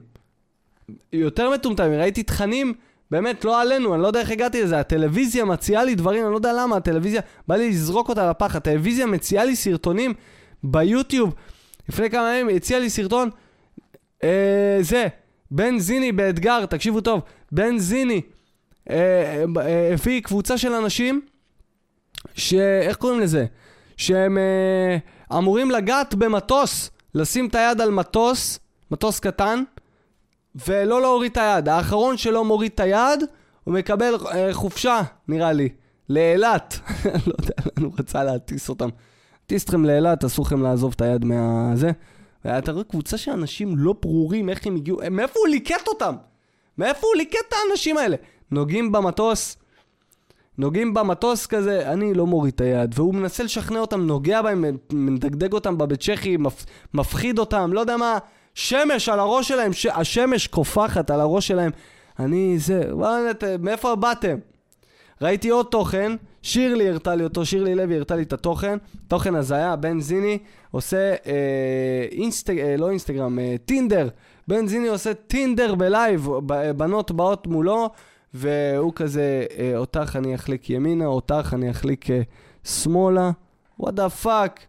יותר מטומטמים. ראיתי תכנים, באמת, לא עלינו, אני לא יודע איך הגעתי לזה. הטלוויזיה מציעה לי דברים, אני לא יודע למה, הטלוויזיה, בא לי לזרוק אותה לפח. הטלוויזיה מציעה לי סרטונים ביוטיוב. לפני כמה ימים הציע לי סרטון, אה, זה, בן זיני באתגר, תקשיבו טוב, בן זיני אה, אה, הביא קבוצה של אנשים, ש... איך קוראים לזה? שהם אה, אמורים לגעת במטוס. לשים את היד על מטוס מטוס קטן, ולא להוריד את היד. האחרון שלא מוריד את היד, הוא מקבל אה, חופשה, נראה לי, לאילת. לא יודע לאן הוא רצה להטיס אותם. טיס אתכם לאילת, אסור לכם לעזוב את היד מהזה. ואתה רואה קבוצה של אנשים לא ברורים איך הם הגיעו, מאיפה הוא ליקט אותם? מאיפה הוא ליקט את האנשים האלה? נוגעים במטוס, נוגעים במטוס כזה, אני לא מוריד את היד, והוא מנסה לשכנע אותם, נוגע בהם, מדגדג אותם בבית צ'כי, מפ, מפחיד אותם, לא יודע מה, שמש על הראש שלהם, ש... השמש קופחת על הראש שלהם. אני זה, וואלה, מאיפה באתם? ראיתי עוד תוכן, שירלי הראתה לי אותו, שירלי לוי הראתה לי את התוכן, תוכן הזיה, בן זיני עושה אה, אינסטג... אה, לא אינסטגרם, אה, טינדר. בן זיני עושה טינדר בלייב, בנות באות מולו, והוא כזה, אה, אותך אני אחליק ימינה, אותך אני אחליק אה, שמאלה. what the fuck,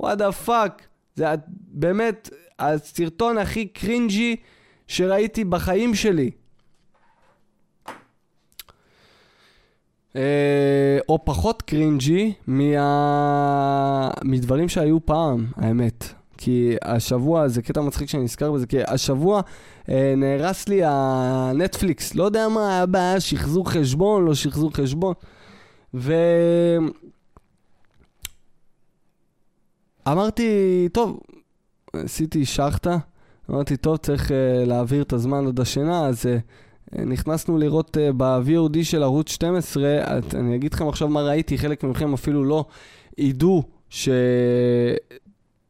what the fuck. זה באמת הסרטון הכי cringy שראיתי בחיים שלי. אה, או פחות cringy מה... מדברים שהיו פעם, האמת. כי השבוע, זה קטע מצחיק שאני נזכר בזה, כי השבוע אה, נהרס לי הנטפליקס, לא יודע מה היה בעיה, שחזור חשבון, לא שחזור חשבון. ו... אמרתי, טוב, עשיתי שחטה, אמרתי, טוב, צריך uh, להעביר את הזמן עד השינה, אז uh, נכנסנו לראות uh, ב-VOD של ערוץ 12, את, אני אגיד לכם עכשיו מה ראיתי, חלק מכם אפילו לא ידעו ש...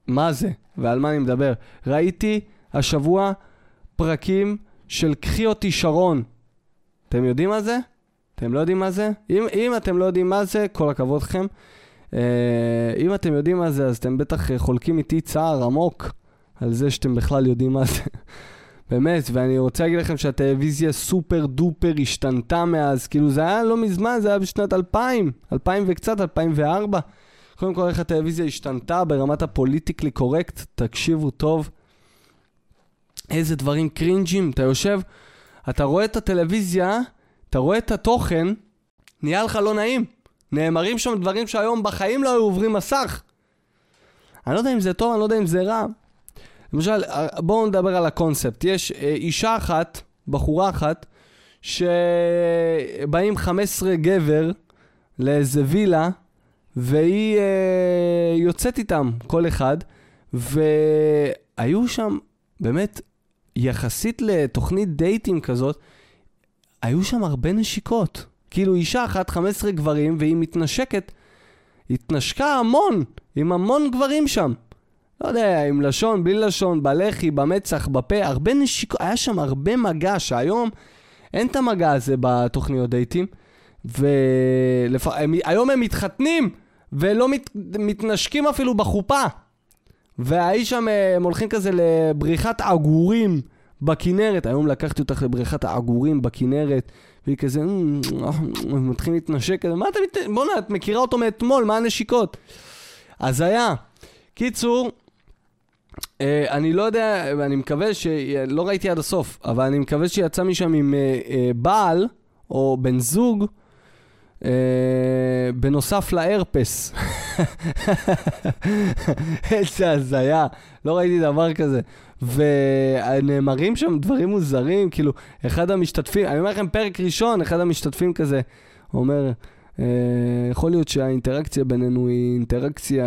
מה זה ועל מה אני מדבר. ראיתי השבוע פרקים של קחי אותי שרון. אתם יודעים מה זה? אתם לא יודעים מה זה? אם, אם אתם לא יודעים מה זה, כל הכבוד לכם. Uh, אם אתם יודעים מה זה, אז אתם בטח חולקים איתי צער עמוק על זה שאתם בכלל יודעים מה זה. באמת, ואני רוצה להגיד לכם שהטלוויזיה super duper השתנתה מאז, כאילו זה היה לא מזמן, זה היה בשנת 2000, 2000 וקצת, 2004. קודם כל איך הטלוויזיה השתנתה ברמת ה political correct, תקשיבו טוב. איזה דברים קרינג'ים, אתה יושב, אתה רואה את הטלוויזיה, אתה רואה את התוכן, נהיה לך לא נעים. נאמרים שם דברים שהיום בחיים לא היו עוברים מסך. אני לא יודע אם זה טוב, אני לא יודע אם זה רע. למשל, בואו נדבר על הקונספט. יש אה, אישה אחת, בחורה אחת, שבאים 15 גבר לאיזה וילה, והיא אה, יוצאת איתם, כל אחד, והיו שם באמת, יחסית לתוכנית דייטים כזאת, היו שם הרבה נשיקות. כאילו אישה אחת, 15 גברים, והיא מתנשקת, התנשקה המון, עם המון גברים שם. לא יודע, עם לשון, בלי לשון, בלחי, במצח, בפה, הרבה נשיקות, היה שם הרבה מגע שהיום אין את המגע הזה בתוכניות דייטים. והיום הם מתחתנים ולא מת... מתנשקים אפילו בחופה. והאיש שם, הם הולכים כזה לבריחת עגורים בכנרת. היום לקחתי אותך לבריחת העגורים בכנרת, והיא כזה, מתחילים להתנשק כזה, מה אתה מת... בואנה, את מכירה אותו מאתמול, מה הנשיקות? אז היה. קיצור, אה, אני לא יודע, אני מקווה ש... לא ראיתי עד הסוף, אבל אני מקווה שיצא משם עם אה, אה, בעל, או בן זוג, בנוסף להרפס. איזה הזיה, לא ראיתי דבר כזה. ונאמרים שם דברים מוזרים, כאילו, אחד המשתתפים, אני אומר לכם, פרק ראשון, אחד המשתתפים כזה אומר, יכול להיות שהאינטראקציה בינינו היא אינטראקציה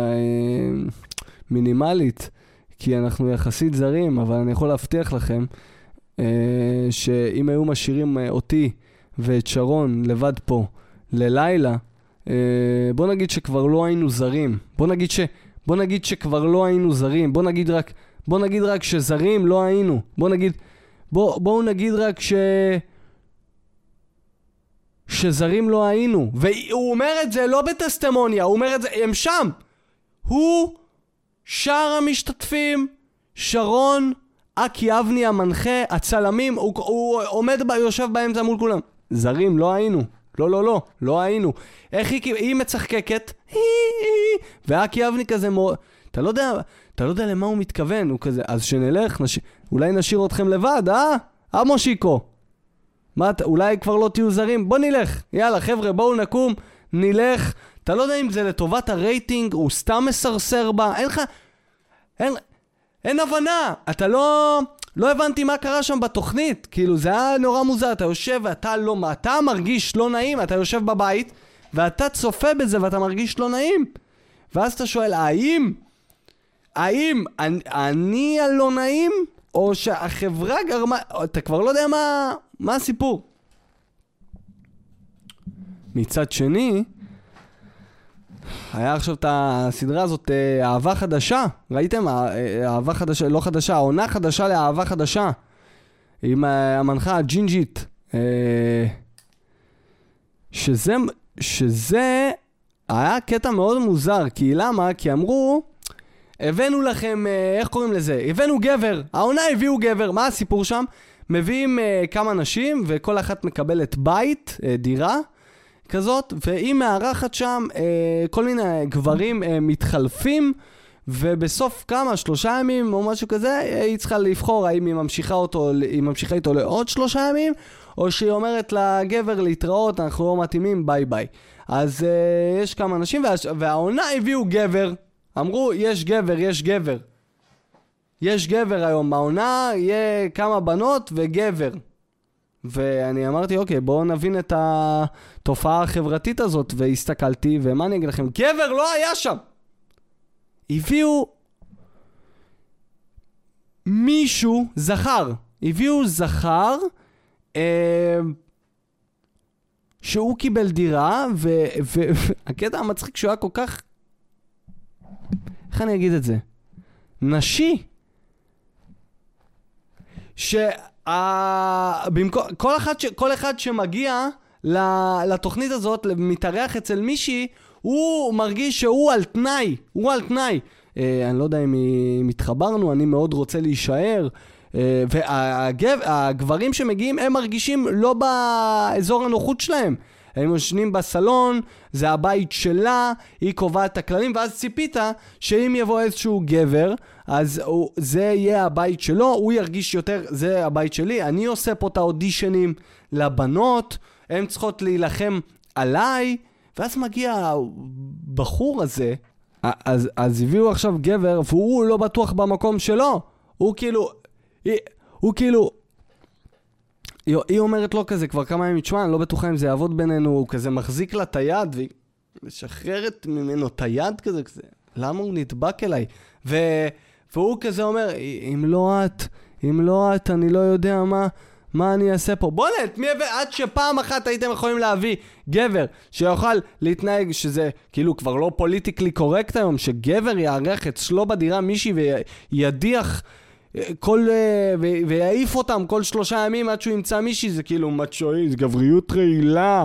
מינימלית. כי אנחנו יחסית זרים, אבל אני יכול להבטיח לכם אה, שאם היו משאירים אה, אותי ואת שרון לבד פה ללילה, אה, בוא נגיד שכבר לא היינו זרים. בוא נגיד, ש, בוא נגיד שכבר לא היינו זרים. בוא נגיד רק, בוא נגיד רק שזרים לא היינו. בוא נגיד, בוא, בואו נגיד רק ש... שזרים לא היינו. והוא אומר את זה לא בטסטמוניה, הוא אומר את זה, הם שם. הוא שאר המשתתפים, שרון, אקי אבני המנחה, הצלמים, הוא, הוא עומד, ב, יושב באמצע מול כולם. זרים, לא היינו. לא, לא, לא, לא היינו. איך היא, היא מצחקקת, ואקי אבני כזה מו... אתה לא יודע, אתה לא יודע למה הוא מתכוון, הוא כזה, אז שנלך, נש... אולי נשאיר אתכם לבד, אה? אה מושיקו? מה, אולי כבר לא תהיו זרים? בוא נלך. יאללה, חבר'ה, בואו נקום, נלך. אתה לא יודע אם זה לטובת הרייטינג, הוא סתם מסרסר בה, אין לך... אין... אין הבנה. אתה לא... לא הבנתי מה קרה שם בתוכנית. כאילו, זה היה נורא מוזר. אתה יושב ואתה לא... אתה מרגיש לא נעים, אתה יושב בבית, ואתה צופה בזה ואתה מרגיש לא נעים. ואז אתה שואל, האם... האם אני, אני הלא נעים, או שהחברה גרמה... אתה כבר לא יודע מה, מה הסיפור. מצד שני, היה עכשיו את הסדרה הזאת, אה, אהבה חדשה. ראיתם? אה, אה, אהבה חדשה, לא חדשה, עונה חדשה לאהבה חדשה. עם המנחה הג'ינג'ית. שזה, שזה היה קטע מאוד מוזר. כי למה? כי אמרו, הבאנו לכם, איך קוראים לזה? הבאנו גבר. העונה הביאו גבר. מה הסיפור שם? מביאים כמה נשים, וכל אחת מקבלת בית, דירה. כזאת, והיא מארחת שם אה, כל מיני גברים אה, מתחלפים, ובסוף כמה, שלושה ימים או משהו כזה, היא צריכה לבחור האם היא ממשיכה, אותו, היא ממשיכה איתו לעוד שלושה ימים, או שהיא אומרת לגבר להתראות, אנחנו לא מתאימים, ביי ביי. אז אה, יש כמה אנשים, וה, והעונה הביאו גבר, אמרו, יש גבר, יש גבר. יש גבר היום, בעונה יהיה כמה בנות וגבר. ואני אמרתי, אוקיי, בואו נבין את התופעה החברתית הזאת, והסתכלתי, ומה אני אגיד לכם? גבר לא היה שם! הביאו מישהו, זכר, הביאו זכר, אה, שהוא קיבל דירה, והקטע המצחיק שהוא היה כל כך... איך אני אגיד את זה? נשי. ש... במקום, כל, אחד ש, אחד שמגיע לתוכנית הזאת, מתארח אצל מישהי, הוא מרגיש שהוא על תנאי, הוא על תנאי. אה, אני לא יודע אם התחברנו, אני מאוד רוצה להישאר. אה, והגברים שמגיעים, הם מרגישים לא באזור הנוחות שלהם. הם יושנים בסלון, זה הבית שלה, היא קובעת את הכללים, ואז ציפית שאם יבוא איזשהו גבר, אז הוא, זה יהיה הבית שלו, הוא ירגיש יותר, זה הבית שלי, אני עושה פה את האודישנים לבנות, הן צריכות להילחם עליי, ואז מגיע הבחור הזה, אז, אז הביאו עכשיו גבר, והוא לא בטוח במקום שלו. הוא כאילו, הוא כאילו, היא אומרת לו כזה כבר כמה ימים, תשמע, אני לא בטוחה אם זה יעבוד בינינו, הוא כזה מחזיק לה את היד, והיא משחררת ממנו את היד כזה, כזה, למה הוא נדבק אליי? ו... והוא כזה אומר, אם לא את, אם לא את, אני לא יודע מה, מה אני אעשה פה. בוא'נה, את מי הבא... עד שפעם אחת הייתם יכולים להביא גבר שיוכל להתנהג, שזה כאילו כבר לא פוליטיקלי קורקט היום, שגבר יארח אצלו בדירה מישהי וידיח... כל... אה, ויעיף אותם כל שלושה ימים עד שהוא ימצא מישהי, זה כאילו מצ'ואי, זה גבריות רעילה.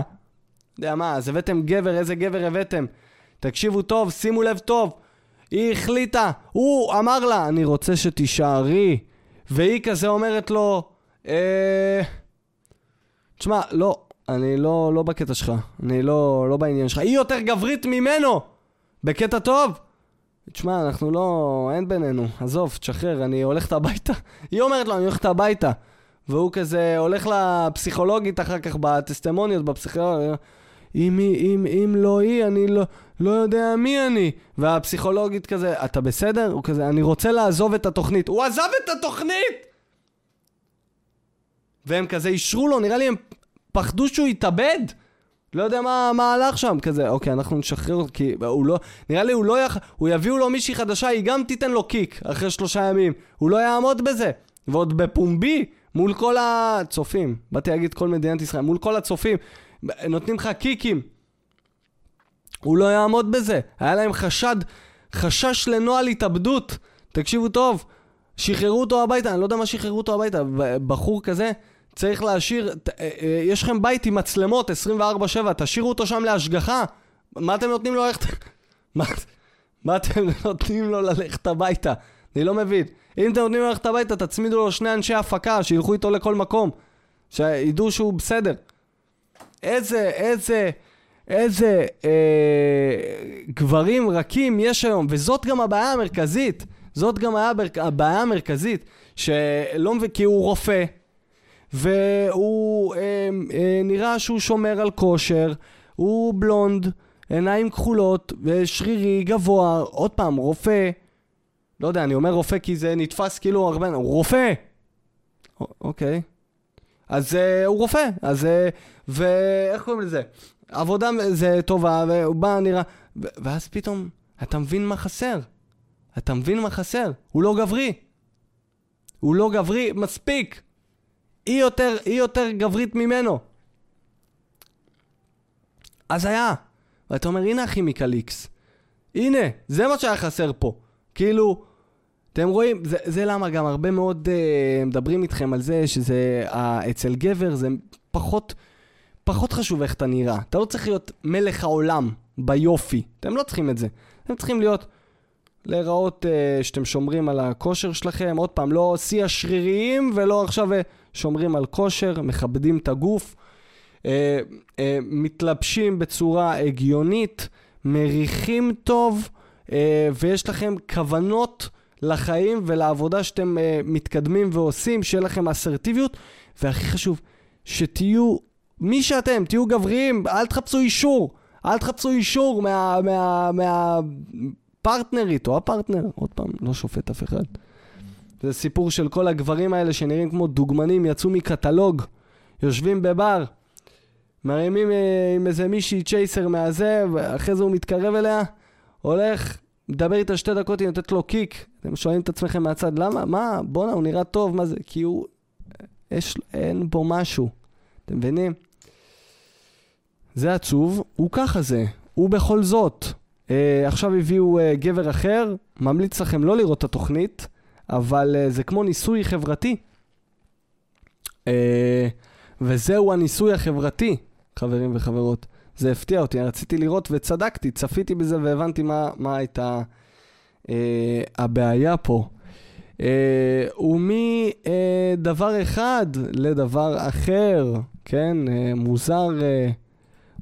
יודע מה, אז הבאתם גבר, איזה גבר הבאתם? תקשיבו טוב, שימו לב טוב. היא החליטה, הוא אמר לה, אני רוצה שתישארי. והיא כזה אומרת לו, אה... תשמע, לא, אני לא, לא בקטע שלך. אני לא, לא בעניין שלך. היא יותר גברית ממנו! בקטע טוב? תשמע, אנחנו לא... אין בינינו. עזוב, תשחרר, אני הולכת הביתה. היא אומרת לו, אני הולכת הביתה. והוא כזה הולך לפסיכולוגית אחר כך, בטסטימוניות, בפסיכולוגיה. אם, אם, אם לא היא, אני לא, לא יודע מי אני. והפסיכולוגית כזה, אתה בסדר? הוא כזה, אני רוצה לעזוב את התוכנית. הוא עזב את התוכנית! והם כזה אישרו לו, נראה לי הם פחדו שהוא יתאבד. לא יודע מה, מה הלך שם, כזה, אוקיי, אנחנו נשחרר אותו, כי הוא לא, נראה לי הוא לא יח... הוא יביאו לו מישהי חדשה, היא גם תיתן לו קיק אחרי שלושה ימים. הוא לא יעמוד בזה. ועוד בפומבי, מול כל הצופים, באתי להגיד כל מדינת ישראל, מול כל הצופים, נותנים לך קיקים. הוא לא יעמוד בזה. היה להם חשד, חשש לנוהל התאבדות. תקשיבו טוב, שחררו אותו הביתה, אני לא יודע מה שחררו אותו הביתה, בחור כזה. צריך להשאיר, אה, אה, יש לכם בית עם מצלמות 24/7, תשאירו אותו שם להשגחה. מה אתם נותנים לו ללכת... מה, מה אתם נותנים לו ללכת הביתה? אני לא מבין. אם אתם נותנים לו ללכת הביתה, תצמידו לו שני אנשי הפקה, שילכו איתו לכל מקום. שידעו שהוא בסדר. איזה, איזה, איזה אה, גברים רכים יש היום, וזאת גם הבעיה המרכזית. זאת גם הבעיה המרכזית, שלא מבין, כי הוא רופא, והוא אה, אה, נראה שהוא שומר על כושר, הוא בלונד, עיניים כחולות, ושרירי, גבוה, עוד פעם, רופא. לא יודע, אני אומר רופא כי זה נתפס כאילו הרבה... רופא! אוקיי. אז uh, הוא רופא, אז... Uh, ואיך קוראים לזה? עבודה זה טובה, והוא בא, נראה... ואז פתאום, אתה מבין מה חסר. אתה מבין מה חסר. הוא לא גברי. הוא לא גברי, מספיק. היא יותר, היא יותר גברית ממנו. אז היה. ואתה אומר, הנה הכימיקל איקס. הנה, זה מה שהיה חסר פה. כאילו, אתם רואים, זה, זה למה גם הרבה מאוד uh, מדברים איתכם על זה שזה, uh, אצל גבר זה פחות, פחות חשוב איך אתה נראה. אתה לא צריך להיות מלך העולם ביופי. אתם לא צריכים את זה. אתם צריכים להיות, להיראות uh, שאתם שומרים על הכושר שלכם. עוד פעם, לא שיא השריריים ולא עכשיו uh, שומרים על כושר, מכבדים את הגוף, uh, uh, מתלבשים בצורה הגיונית, מריחים טוב, uh, ויש לכם כוונות. לחיים ולעבודה שאתם uh, מתקדמים ועושים, שיהיה לכם אסרטיביות, והכי חשוב, שתהיו מי שאתם, תהיו גבריים, אל תחפשו אישור, אל תחפשו אישור מה, מה, מה, מהפרטנרית או הפרטנר, עוד פעם, לא שופט אף אחד. זה סיפור של כל הגברים האלה שנראים כמו דוגמנים, יצאו מקטלוג, יושבים בבר, מרימים אה, עם איזה מישהי צ'ייסר מהזה, ואחרי זה הוא מתקרב אליה, הולך, מדבר איתה שתי דקות, היא נותנת לו קיק. אתם שואלים את עצמכם מהצד, למה? מה? בואנה, הוא נראה טוב, מה זה? כי הוא... יש... אין בו משהו. אתם מבינים? זה עצוב, הוא ככה זה. הוא בכל זאת. אה, עכשיו הביאו אה, גבר אחר, ממליץ לכם לא לראות את התוכנית, אבל אה, זה כמו ניסוי חברתי. אה, וזהו הניסוי החברתי, חברים וחברות. זה הפתיע אותי, רציתי לראות וצדקתי, צפיתי בזה והבנתי מה, מה הייתה אה, הבעיה פה. אה, ומדבר אה, אחד לדבר אחר, כן? אה, מוזר, אה,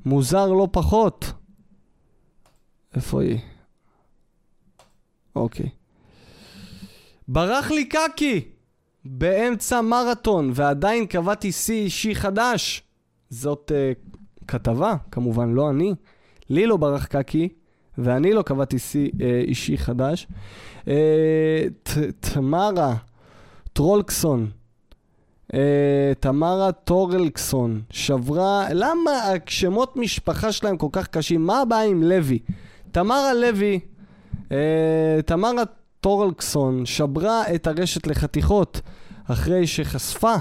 מוזר לא פחות. איפה היא? אוקיי. ברח לי קקי באמצע מרתון ועדיין קבעתי שיא אישי חדש. זאת אה, כתבה, כמובן לא אני. לי לא ברח קקי, ואני לא קבעתי שיא אה, אישי חדש. אה, תמרה טרולקסון, אה, תמרה טורלקסון, שברה, למה השמות משפחה שלהם כל כך קשים? מה הבעיה עם לוי? תמרה לוי, אה, תמרה טורלקסון, שברה את הרשת לחתיכות אחרי שחשפה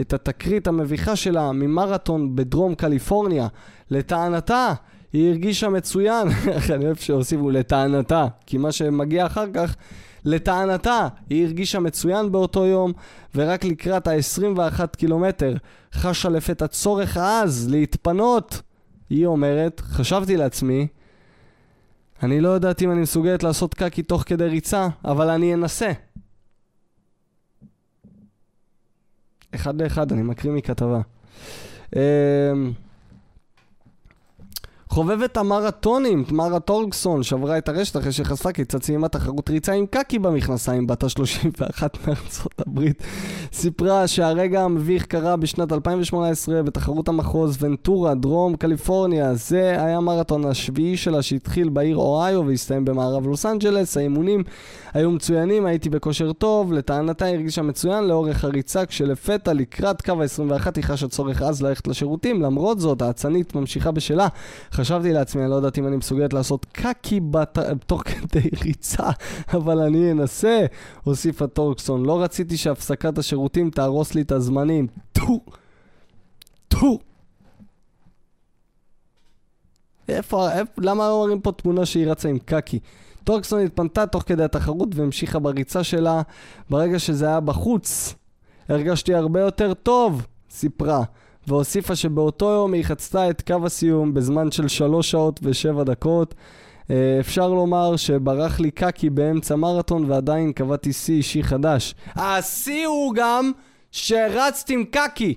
את התקרית המביכה שלה ממרתון בדרום קליפורניה. לטענתה, היא הרגישה מצוין, אני אוהב שהוסיפו לטענתה, כי מה שמגיע אחר כך, לטענתה, היא הרגישה מצוין באותו יום, ורק לקראת ה-21 קילומטר חשה לפתע צורך עז להתפנות. היא אומרת, חשבתי לעצמי, אני לא יודעת אם אני מסוגלת לעשות קקי תוך כדי ריצה, אבל אני אנסה. אחד לאחד, אני מקריא מכתבה. חובבת המרתונים, תמרה טורגסון, שברה את הרשת אחרי שחשפה כי צציימה תחרות ריצה עם קקי במכנסיים, בת ה-31 מארצות הברית. סיפרה שהרגע המביך קרה בשנת 2018 בתחרות המחוז ונטורה, דרום קליפורניה. זה היה המרתון השביעי שלה שהתחיל בעיר אוהיו והסתיים במערב לוס אנג'לס. האימונים היו מצוינים, הייתי בכושר טוב. לטענתה הרגישה מצוין לאורך הריצה, כשלפתע לקראת קו ה-21 היא חשה צורך אז ללכת לשירותים. למרות זאת, האצנית ממשיכה בשלה. חשבתי לעצמי, אני לא יודעת אם אני מסוגלת לעשות קקי בת... תוך כדי ריצה, אבל אני אנסה, הוסיפה טורקסון. לא רציתי שהפסקת השירותים תהרוס לי את הזמנים. טוב! טוב! איפה, איפה, למה לא מראים פה תמונה שהיא רצה עם קקי? טורקסון התפנתה תוך כדי התחרות והמשיכה בריצה שלה. ברגע שזה היה בחוץ, הרגשתי הרבה יותר טוב, סיפרה. והוסיפה שבאותו יום היא חצתה את קו הסיום בזמן של שלוש שעות ושבע דקות. אה, אפשר לומר שברח לי קקי באמצע מרתון ועדיין קבעתי שיא אישי חדש. השיא הוא גם שרצת עם קקי.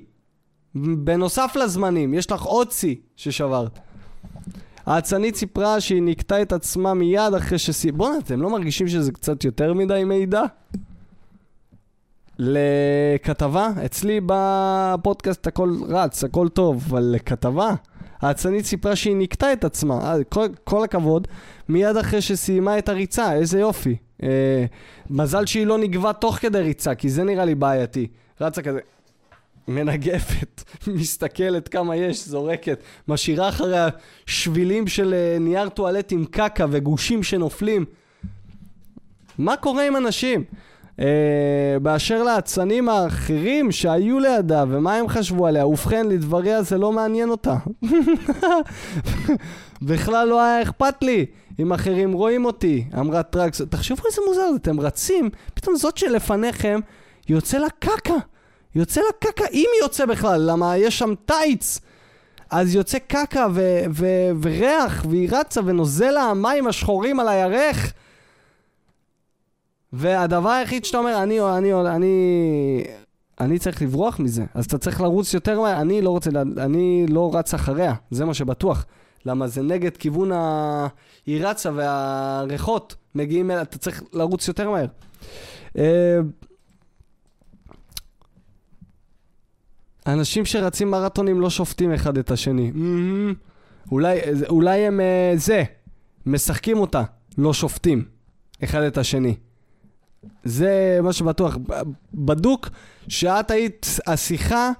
בנוסף לזמנים, יש לך עוד שיא ששברת. האצנית סיפרה שהיא נקטה את עצמה מיד אחרי שסי... בואנה, אתם לא מרגישים שזה קצת יותר מדי מידע? לכתבה, אצלי בפודקאסט הכל רץ, הכל טוב, אבל לכתבה, האצנית סיפרה שהיא נקטה את עצמה, אה, כל, כל הכבוד, מיד אחרי שסיימה את הריצה, איזה יופי. אה, מזל שהיא לא נגבה תוך כדי ריצה, כי זה נראה לי בעייתי. רצה כזה, מנגפת, מסתכלת כמה יש, זורקת, משאירה אחריה שבילים של אה, נייר טואלט עם קקה וגושים שנופלים. מה קורה עם אנשים? Uh, באשר לאצנים האחרים שהיו לידה ומה הם חשבו עליה, ובכן, לדבריה זה לא מעניין אותה. בכלל לא היה אכפת לי אם אחרים רואים אותי, אמרה טורקסון. תחשבו איזה מוזר זה, אתם רצים, פתאום זאת שלפניכם יוצא לה קקה. יוצא לה קקה, אם יוצא בכלל, כי יש שם טייץ. אז יוצא קקה ו- ו- וריח, והיא רצה ונוזל לה המים השחורים על הירך. והדבר היחיד שאתה אומר, אני, אני, אני, אני צריך לברוח מזה, אז אתה צריך לרוץ יותר מהר, אני לא רוצה, אני לא רץ אחריה, זה מה שבטוח. למה זה נגד כיוון ה... היא רצה והריחות מגיעים אליה, אתה צריך לרוץ יותר מהר. אה, אנשים שרצים מרתונים לא שופטים אחד את השני. Mm-hmm. אולי, אולי הם אה, זה, משחקים אותה, לא שופטים אחד את השני. זה מה שבטוח. בדוק שאת היית השיחה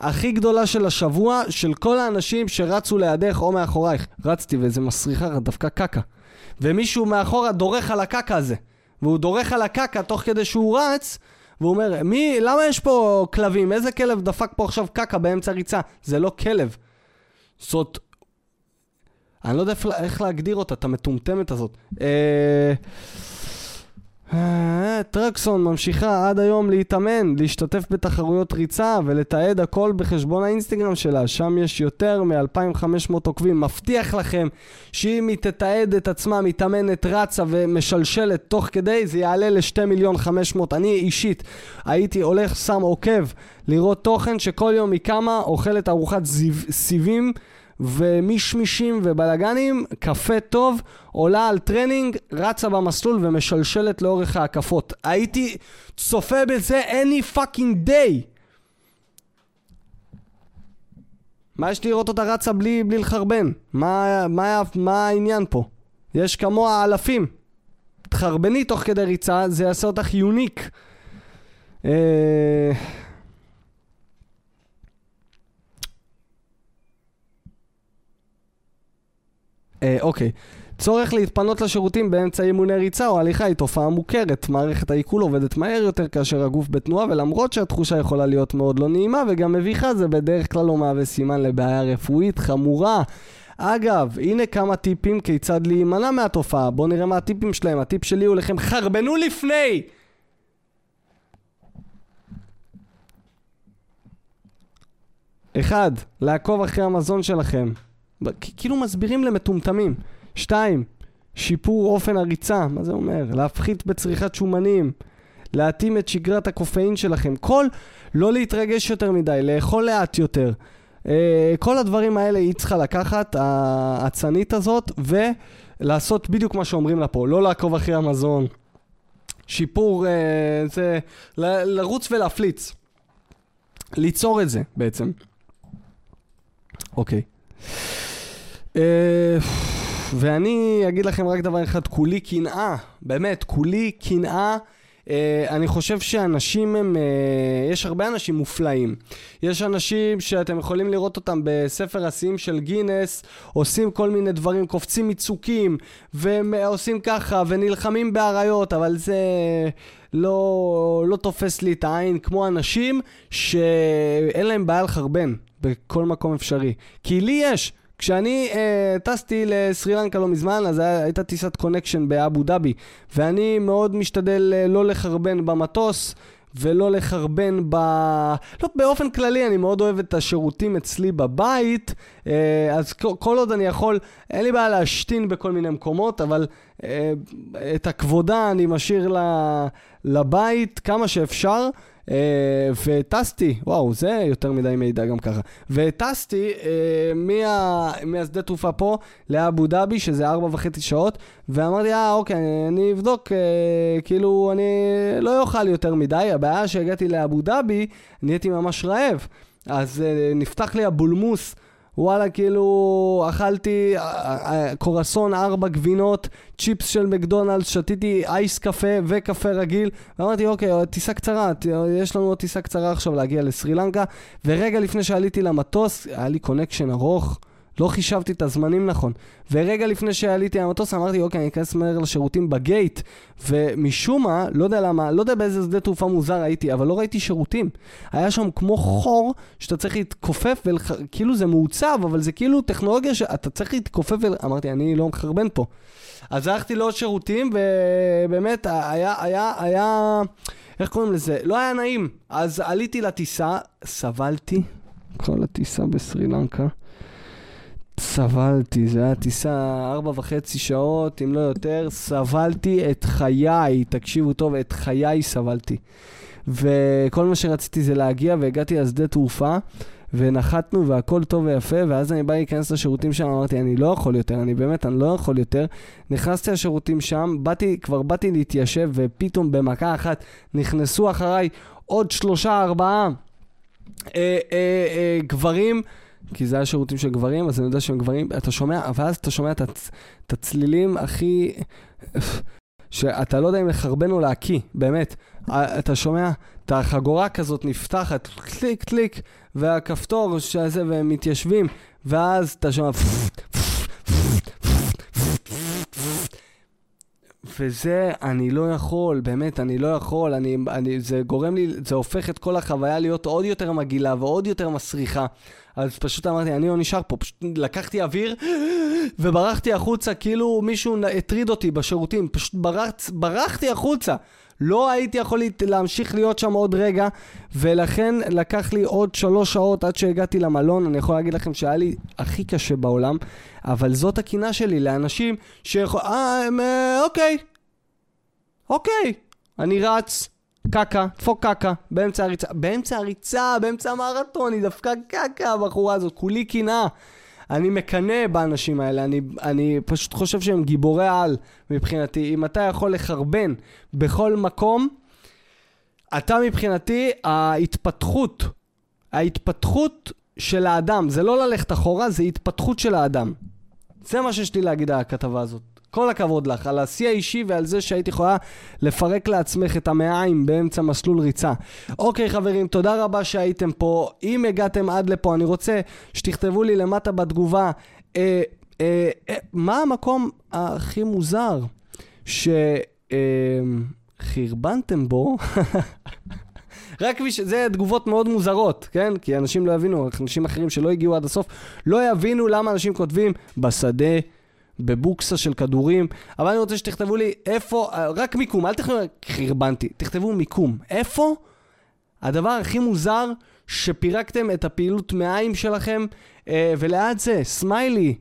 הכי גדולה של השבוע של כל האנשים שרצו לידך או מאחורייך. רצתי וזה מסריחה דווקא קקה. ומישהו מאחורה דורך על הקקה הזה. והוא דורך על הקקה תוך כדי שהוא רץ, והוא אומר, מי, למה יש פה כלבים? איזה כלב דפק פה עכשיו קקה באמצע ריצה? זה לא כלב. זאת... אני לא יודע איך להגדיר אותה, את המטומטמת הזאת. אה... אה, טרקסון ממשיכה עד היום להתאמן, להשתתף בתחרויות ריצה ולתעד הכל בחשבון האינסטגרם שלה, שם יש יותר מ-2500 עוקבים. מבטיח לכם שאם היא תתעד את עצמה מתאמנת, רצה ומשלשלת תוך כדי, זה יעלה ל-2 מיליון 500. אני אישית הייתי הולך, שם עוקב, לראות תוכן שכל יום היא קמה, אוכלת ארוחת סיבים. ומישמישים ובלאגנים, קפה טוב, עולה על טרנינג, רצה במסלול ומשלשלת לאורך ההקפות. הייתי צופה בזה any fucking day. מה יש לראות אותה רצה בלי, בלי לחרבן? מה, מה, מה העניין פה? יש כמוה אלפים. תחרבני תוך כדי ריצה, זה יעשה אותך unique. אה... אה, אוקיי. צורך להתפנות לשירותים באמצע אימוני ריצה או הליכה היא תופעה מוכרת. מערכת העיכול עובדת מהר יותר כאשר הגוף בתנועה ולמרות שהתחושה יכולה להיות מאוד לא נעימה וגם מביכה זה בדרך כלל לא מהווה סימן לבעיה רפואית חמורה. אגב, הנה כמה טיפים כיצד להימנע מהתופעה. בואו נראה מה הטיפים שלהם. הטיפ שלי הוא לכם חרבנו לפני! אחד, לעקוב אחרי המזון שלכם. כאילו מסבירים למטומטמים. שתיים, שיפור אופן הריצה, מה זה אומר? להפחית בצריכת שומנים, להתאים את שגרת הקופאין שלכם. כל, לא להתרגש יותר מדי, לאכול לאט יותר. Uh, כל הדברים האלה היא צריכה לקחת, האצנית הזאת, ולעשות בדיוק מה שאומרים לה פה, לא לעקוב אחרי המזון. שיפור, uh, זה לרוץ ולהפליץ. ליצור את זה בעצם. אוקיי. Okay. אה, ואני אגיד לכם רק דבר אחד, כולי קנאה, באמת, כולי קנאה. Uh, אני חושב שאנשים הם, uh, יש הרבה אנשים מופלאים. יש אנשים שאתם יכולים לראות אותם בספר השיאים של גינס, עושים כל מיני דברים, קופצים מצוקים, ועושים ככה, ונלחמים באריות, אבל זה לא, לא תופס לי את העין כמו אנשים שאין להם בעיה לחרבן בכל מקום אפשרי. כי לי יש. כשאני אה, טסתי לסרי לנקה לא מזמן, אז היה, הייתה טיסת connection באבו דאבי, ואני מאוד משתדל אה, לא לחרבן במטוס. ולא לחרבן ב... לא, באופן כללי אני מאוד אוהב את השירותים אצלי בבית, אה, אז כל עוד אני יכול, אין לי בעיה להשתין בכל מיני מקומות, אבל אה, את הכבודה אני משאיר לבית כמה שאפשר. אה, וטסתי, וואו, זה יותר מדי מידע גם ככה. וטסתי אה, מה, מהשדה תעופה פה לאבו דאבי, שזה ארבע וחצי שעות, ואמרתי, אה, אוקיי, אני אבדוק, אה, כאילו, אני לא אוכל יותר מדי. הבעיה שהגעתי לאבו דאבי, נהייתי ממש רעב. אז אה, נפתח לי הבולמוס וואלה, כאילו, אכלתי אה, אה, קרואסון, ארבע גבינות, צ'יפס של מקדונלדס, שתיתי אייס קפה וקפה רגיל, ואמרתי, אוקיי, טיסה קצרה, יש לנו עוד טיסה קצרה עכשיו להגיע לסרי לנקה, ורגע לפני שעליתי למטוס, היה לי connection ארוך. לא חישבתי את הזמנים נכון. ורגע לפני שעליתי למטוס אמרתי, אוקיי, אני אכנס מהר לשירותים ב gate, ומשום מה, לא יודע למה, לא יודע באיזה שדה תעופה מוזר הייתי, אבל לא ראיתי שירותים. היה שם כמו חור שאתה צריך להתכופף, וכאילו זה מעוצב, אבל זה כאילו טכנולוגיה שאתה צריך להתכופף, ואמרתי, אני לא מחרבן פה. אז הלכתי לעוד שירותים, ובאמת היה, היה, היה, איך קוראים לזה? לא היה נעים. אז עליתי לטיסה, סבלתי כל הטיסה בסרי לנקה. סבלתי, זו הייתה טיסה ארבע וחצי שעות, אם לא יותר, סבלתי את חיי, תקשיבו טוב, את חיי סבלתי. וכל מה שרציתי זה להגיע, והגעתי לשדה תעופה, ונחתנו, והכל טוב ויפה, ואז אני בא להיכנס לשירותים שם, אמרתי, אני לא יכול יותר, אני באמת, אני לא יכול יותר. נכנסתי לשירותים שם, באתי, כבר באתי להתיישב, ופתאום במכה אחת נכנסו אחריי עוד שלושה, ארבעה אה, אה, אה, גברים. כי זה היה שירותים של גברים, אז אני יודע שהם גברים, אתה שומע, ואז אתה שומע את, הצ, הצלילים הכי... שאתה לא יודע אם לחרבן או להקיא, באמת. אתה שומע את החגורה כזאת נפתחת, קליק קליק, והכפתור שזה, והם מתיישבים, ואז אתה שומע... וזה, אני לא יכול, באמת, אני לא יכול, אני, אני, זה גורם לי, זה הופך את כל החוויה להיות עוד יותר מגעילה ועוד יותר מסריחה. אז פשוט אמרתי, אני לא נשאר פה, פשוט לקחתי אוויר וברחתי החוצה, כאילו מישהו הטריד אותי בשירותים, פשוט ברח, ברחתי החוצה. לא הייתי יכול להמשיך להיות שם עוד רגע, ולכן לקח לי עוד שלוש שעות עד שהגעתי למלון. אני יכול להגיד לכם שהיה לי הכי קשה בעולם, אבל זאת הקינה שלי לאנשים שיכול... אה. אה, אוקיי. אוקיי. אני רץ, קקה, דפוק קקה, באמצע הריצה, באמצע הריצה, באמצע המרתון, היא דפקה קקה הבחורה הזאת, כולי קנאה. אני מקנא באנשים האלה, אני, אני פשוט חושב שהם גיבורי על מבחינתי. אם אתה יכול לחרבן בכל מקום, אתה מבחינתי, ההתפתחות, ההתפתחות של האדם, זה לא ללכת אחורה, זה התפתחות של האדם. זה מה שיש לי להגיד על הכתבה הזאת. כל הכבוד לך, על השיא האישי ועל זה שהיית יכולה לפרק לעצמך את המעיים באמצע מסלול ריצה. אוקיי חברים, תודה רבה שהייתם פה. אם הגעתם עד לפה, אני רוצה שתכתבו לי למטה בתגובה אה, אה, אה, מה המקום הכי מוזר שחרבנתם אה, בו. רק בשביל, זה תגובות מאוד מוזרות, כן? כי אנשים לא יבינו, אנשים אחרים שלא הגיעו עד הסוף, לא יבינו למה אנשים כותבים בשדה. בבוקסה של כדורים, אבל אני רוצה שתכתבו לי איפה, רק מיקום, אל תכתבו, חרבנתי, תכתבו מיקום. איפה הדבר הכי מוזר שפירקתם את הפעילות מעיים שלכם, אה, וליד זה, סמיילי,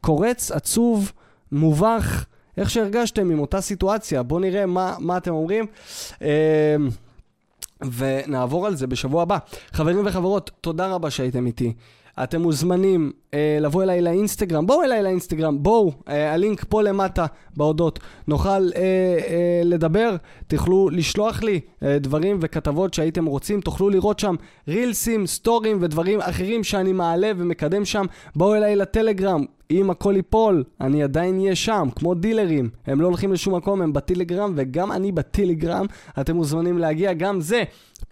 קורץ, עצוב, מובך, איך שהרגשתם עם אותה סיטואציה. בואו נראה מה, מה אתם אומרים. אה, ונעבור על זה בשבוע הבא. חברים וחברות, תודה רבה שהייתם איתי. אתם מוזמנים אה, לבוא אליי לאינסטגרם, בואו אליי לאינסטגרם, בואו, אה, הלינק פה למטה בהודות. נוכל אה, אה, לדבר, תוכלו לשלוח לי אה, דברים וכתבות שהייתם רוצים, תוכלו לראות שם רילסים, סטורים ודברים אחרים שאני מעלה ומקדם שם. בואו אליי לטלגרם, אם הכל ייפול, אני עדיין אהיה שם, כמו דילרים. הם לא הולכים לשום מקום, הם בטלגרם, וגם אני בטלגרם. אתם מוזמנים להגיע, גם זה.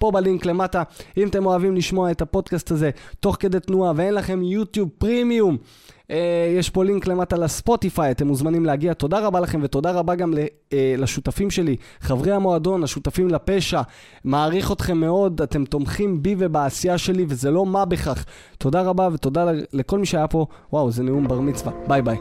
פה בלינק למטה, אם אתם אוהבים לשמוע את הפודקאסט הזה תוך כדי תנועה ואין לכם יוטיוב פרימיום, אה, יש פה לינק למטה לספוטיפיי, אתם מוזמנים להגיע. תודה רבה לכם ותודה רבה גם אה, לשותפים שלי, חברי המועדון, השותפים לפשע. מעריך אתכם מאוד, אתם תומכים בי ובעשייה שלי וזה לא מה בכך. תודה רבה ותודה לכל מי שהיה פה. וואו, זה נאום בר מצווה. ביי ביי.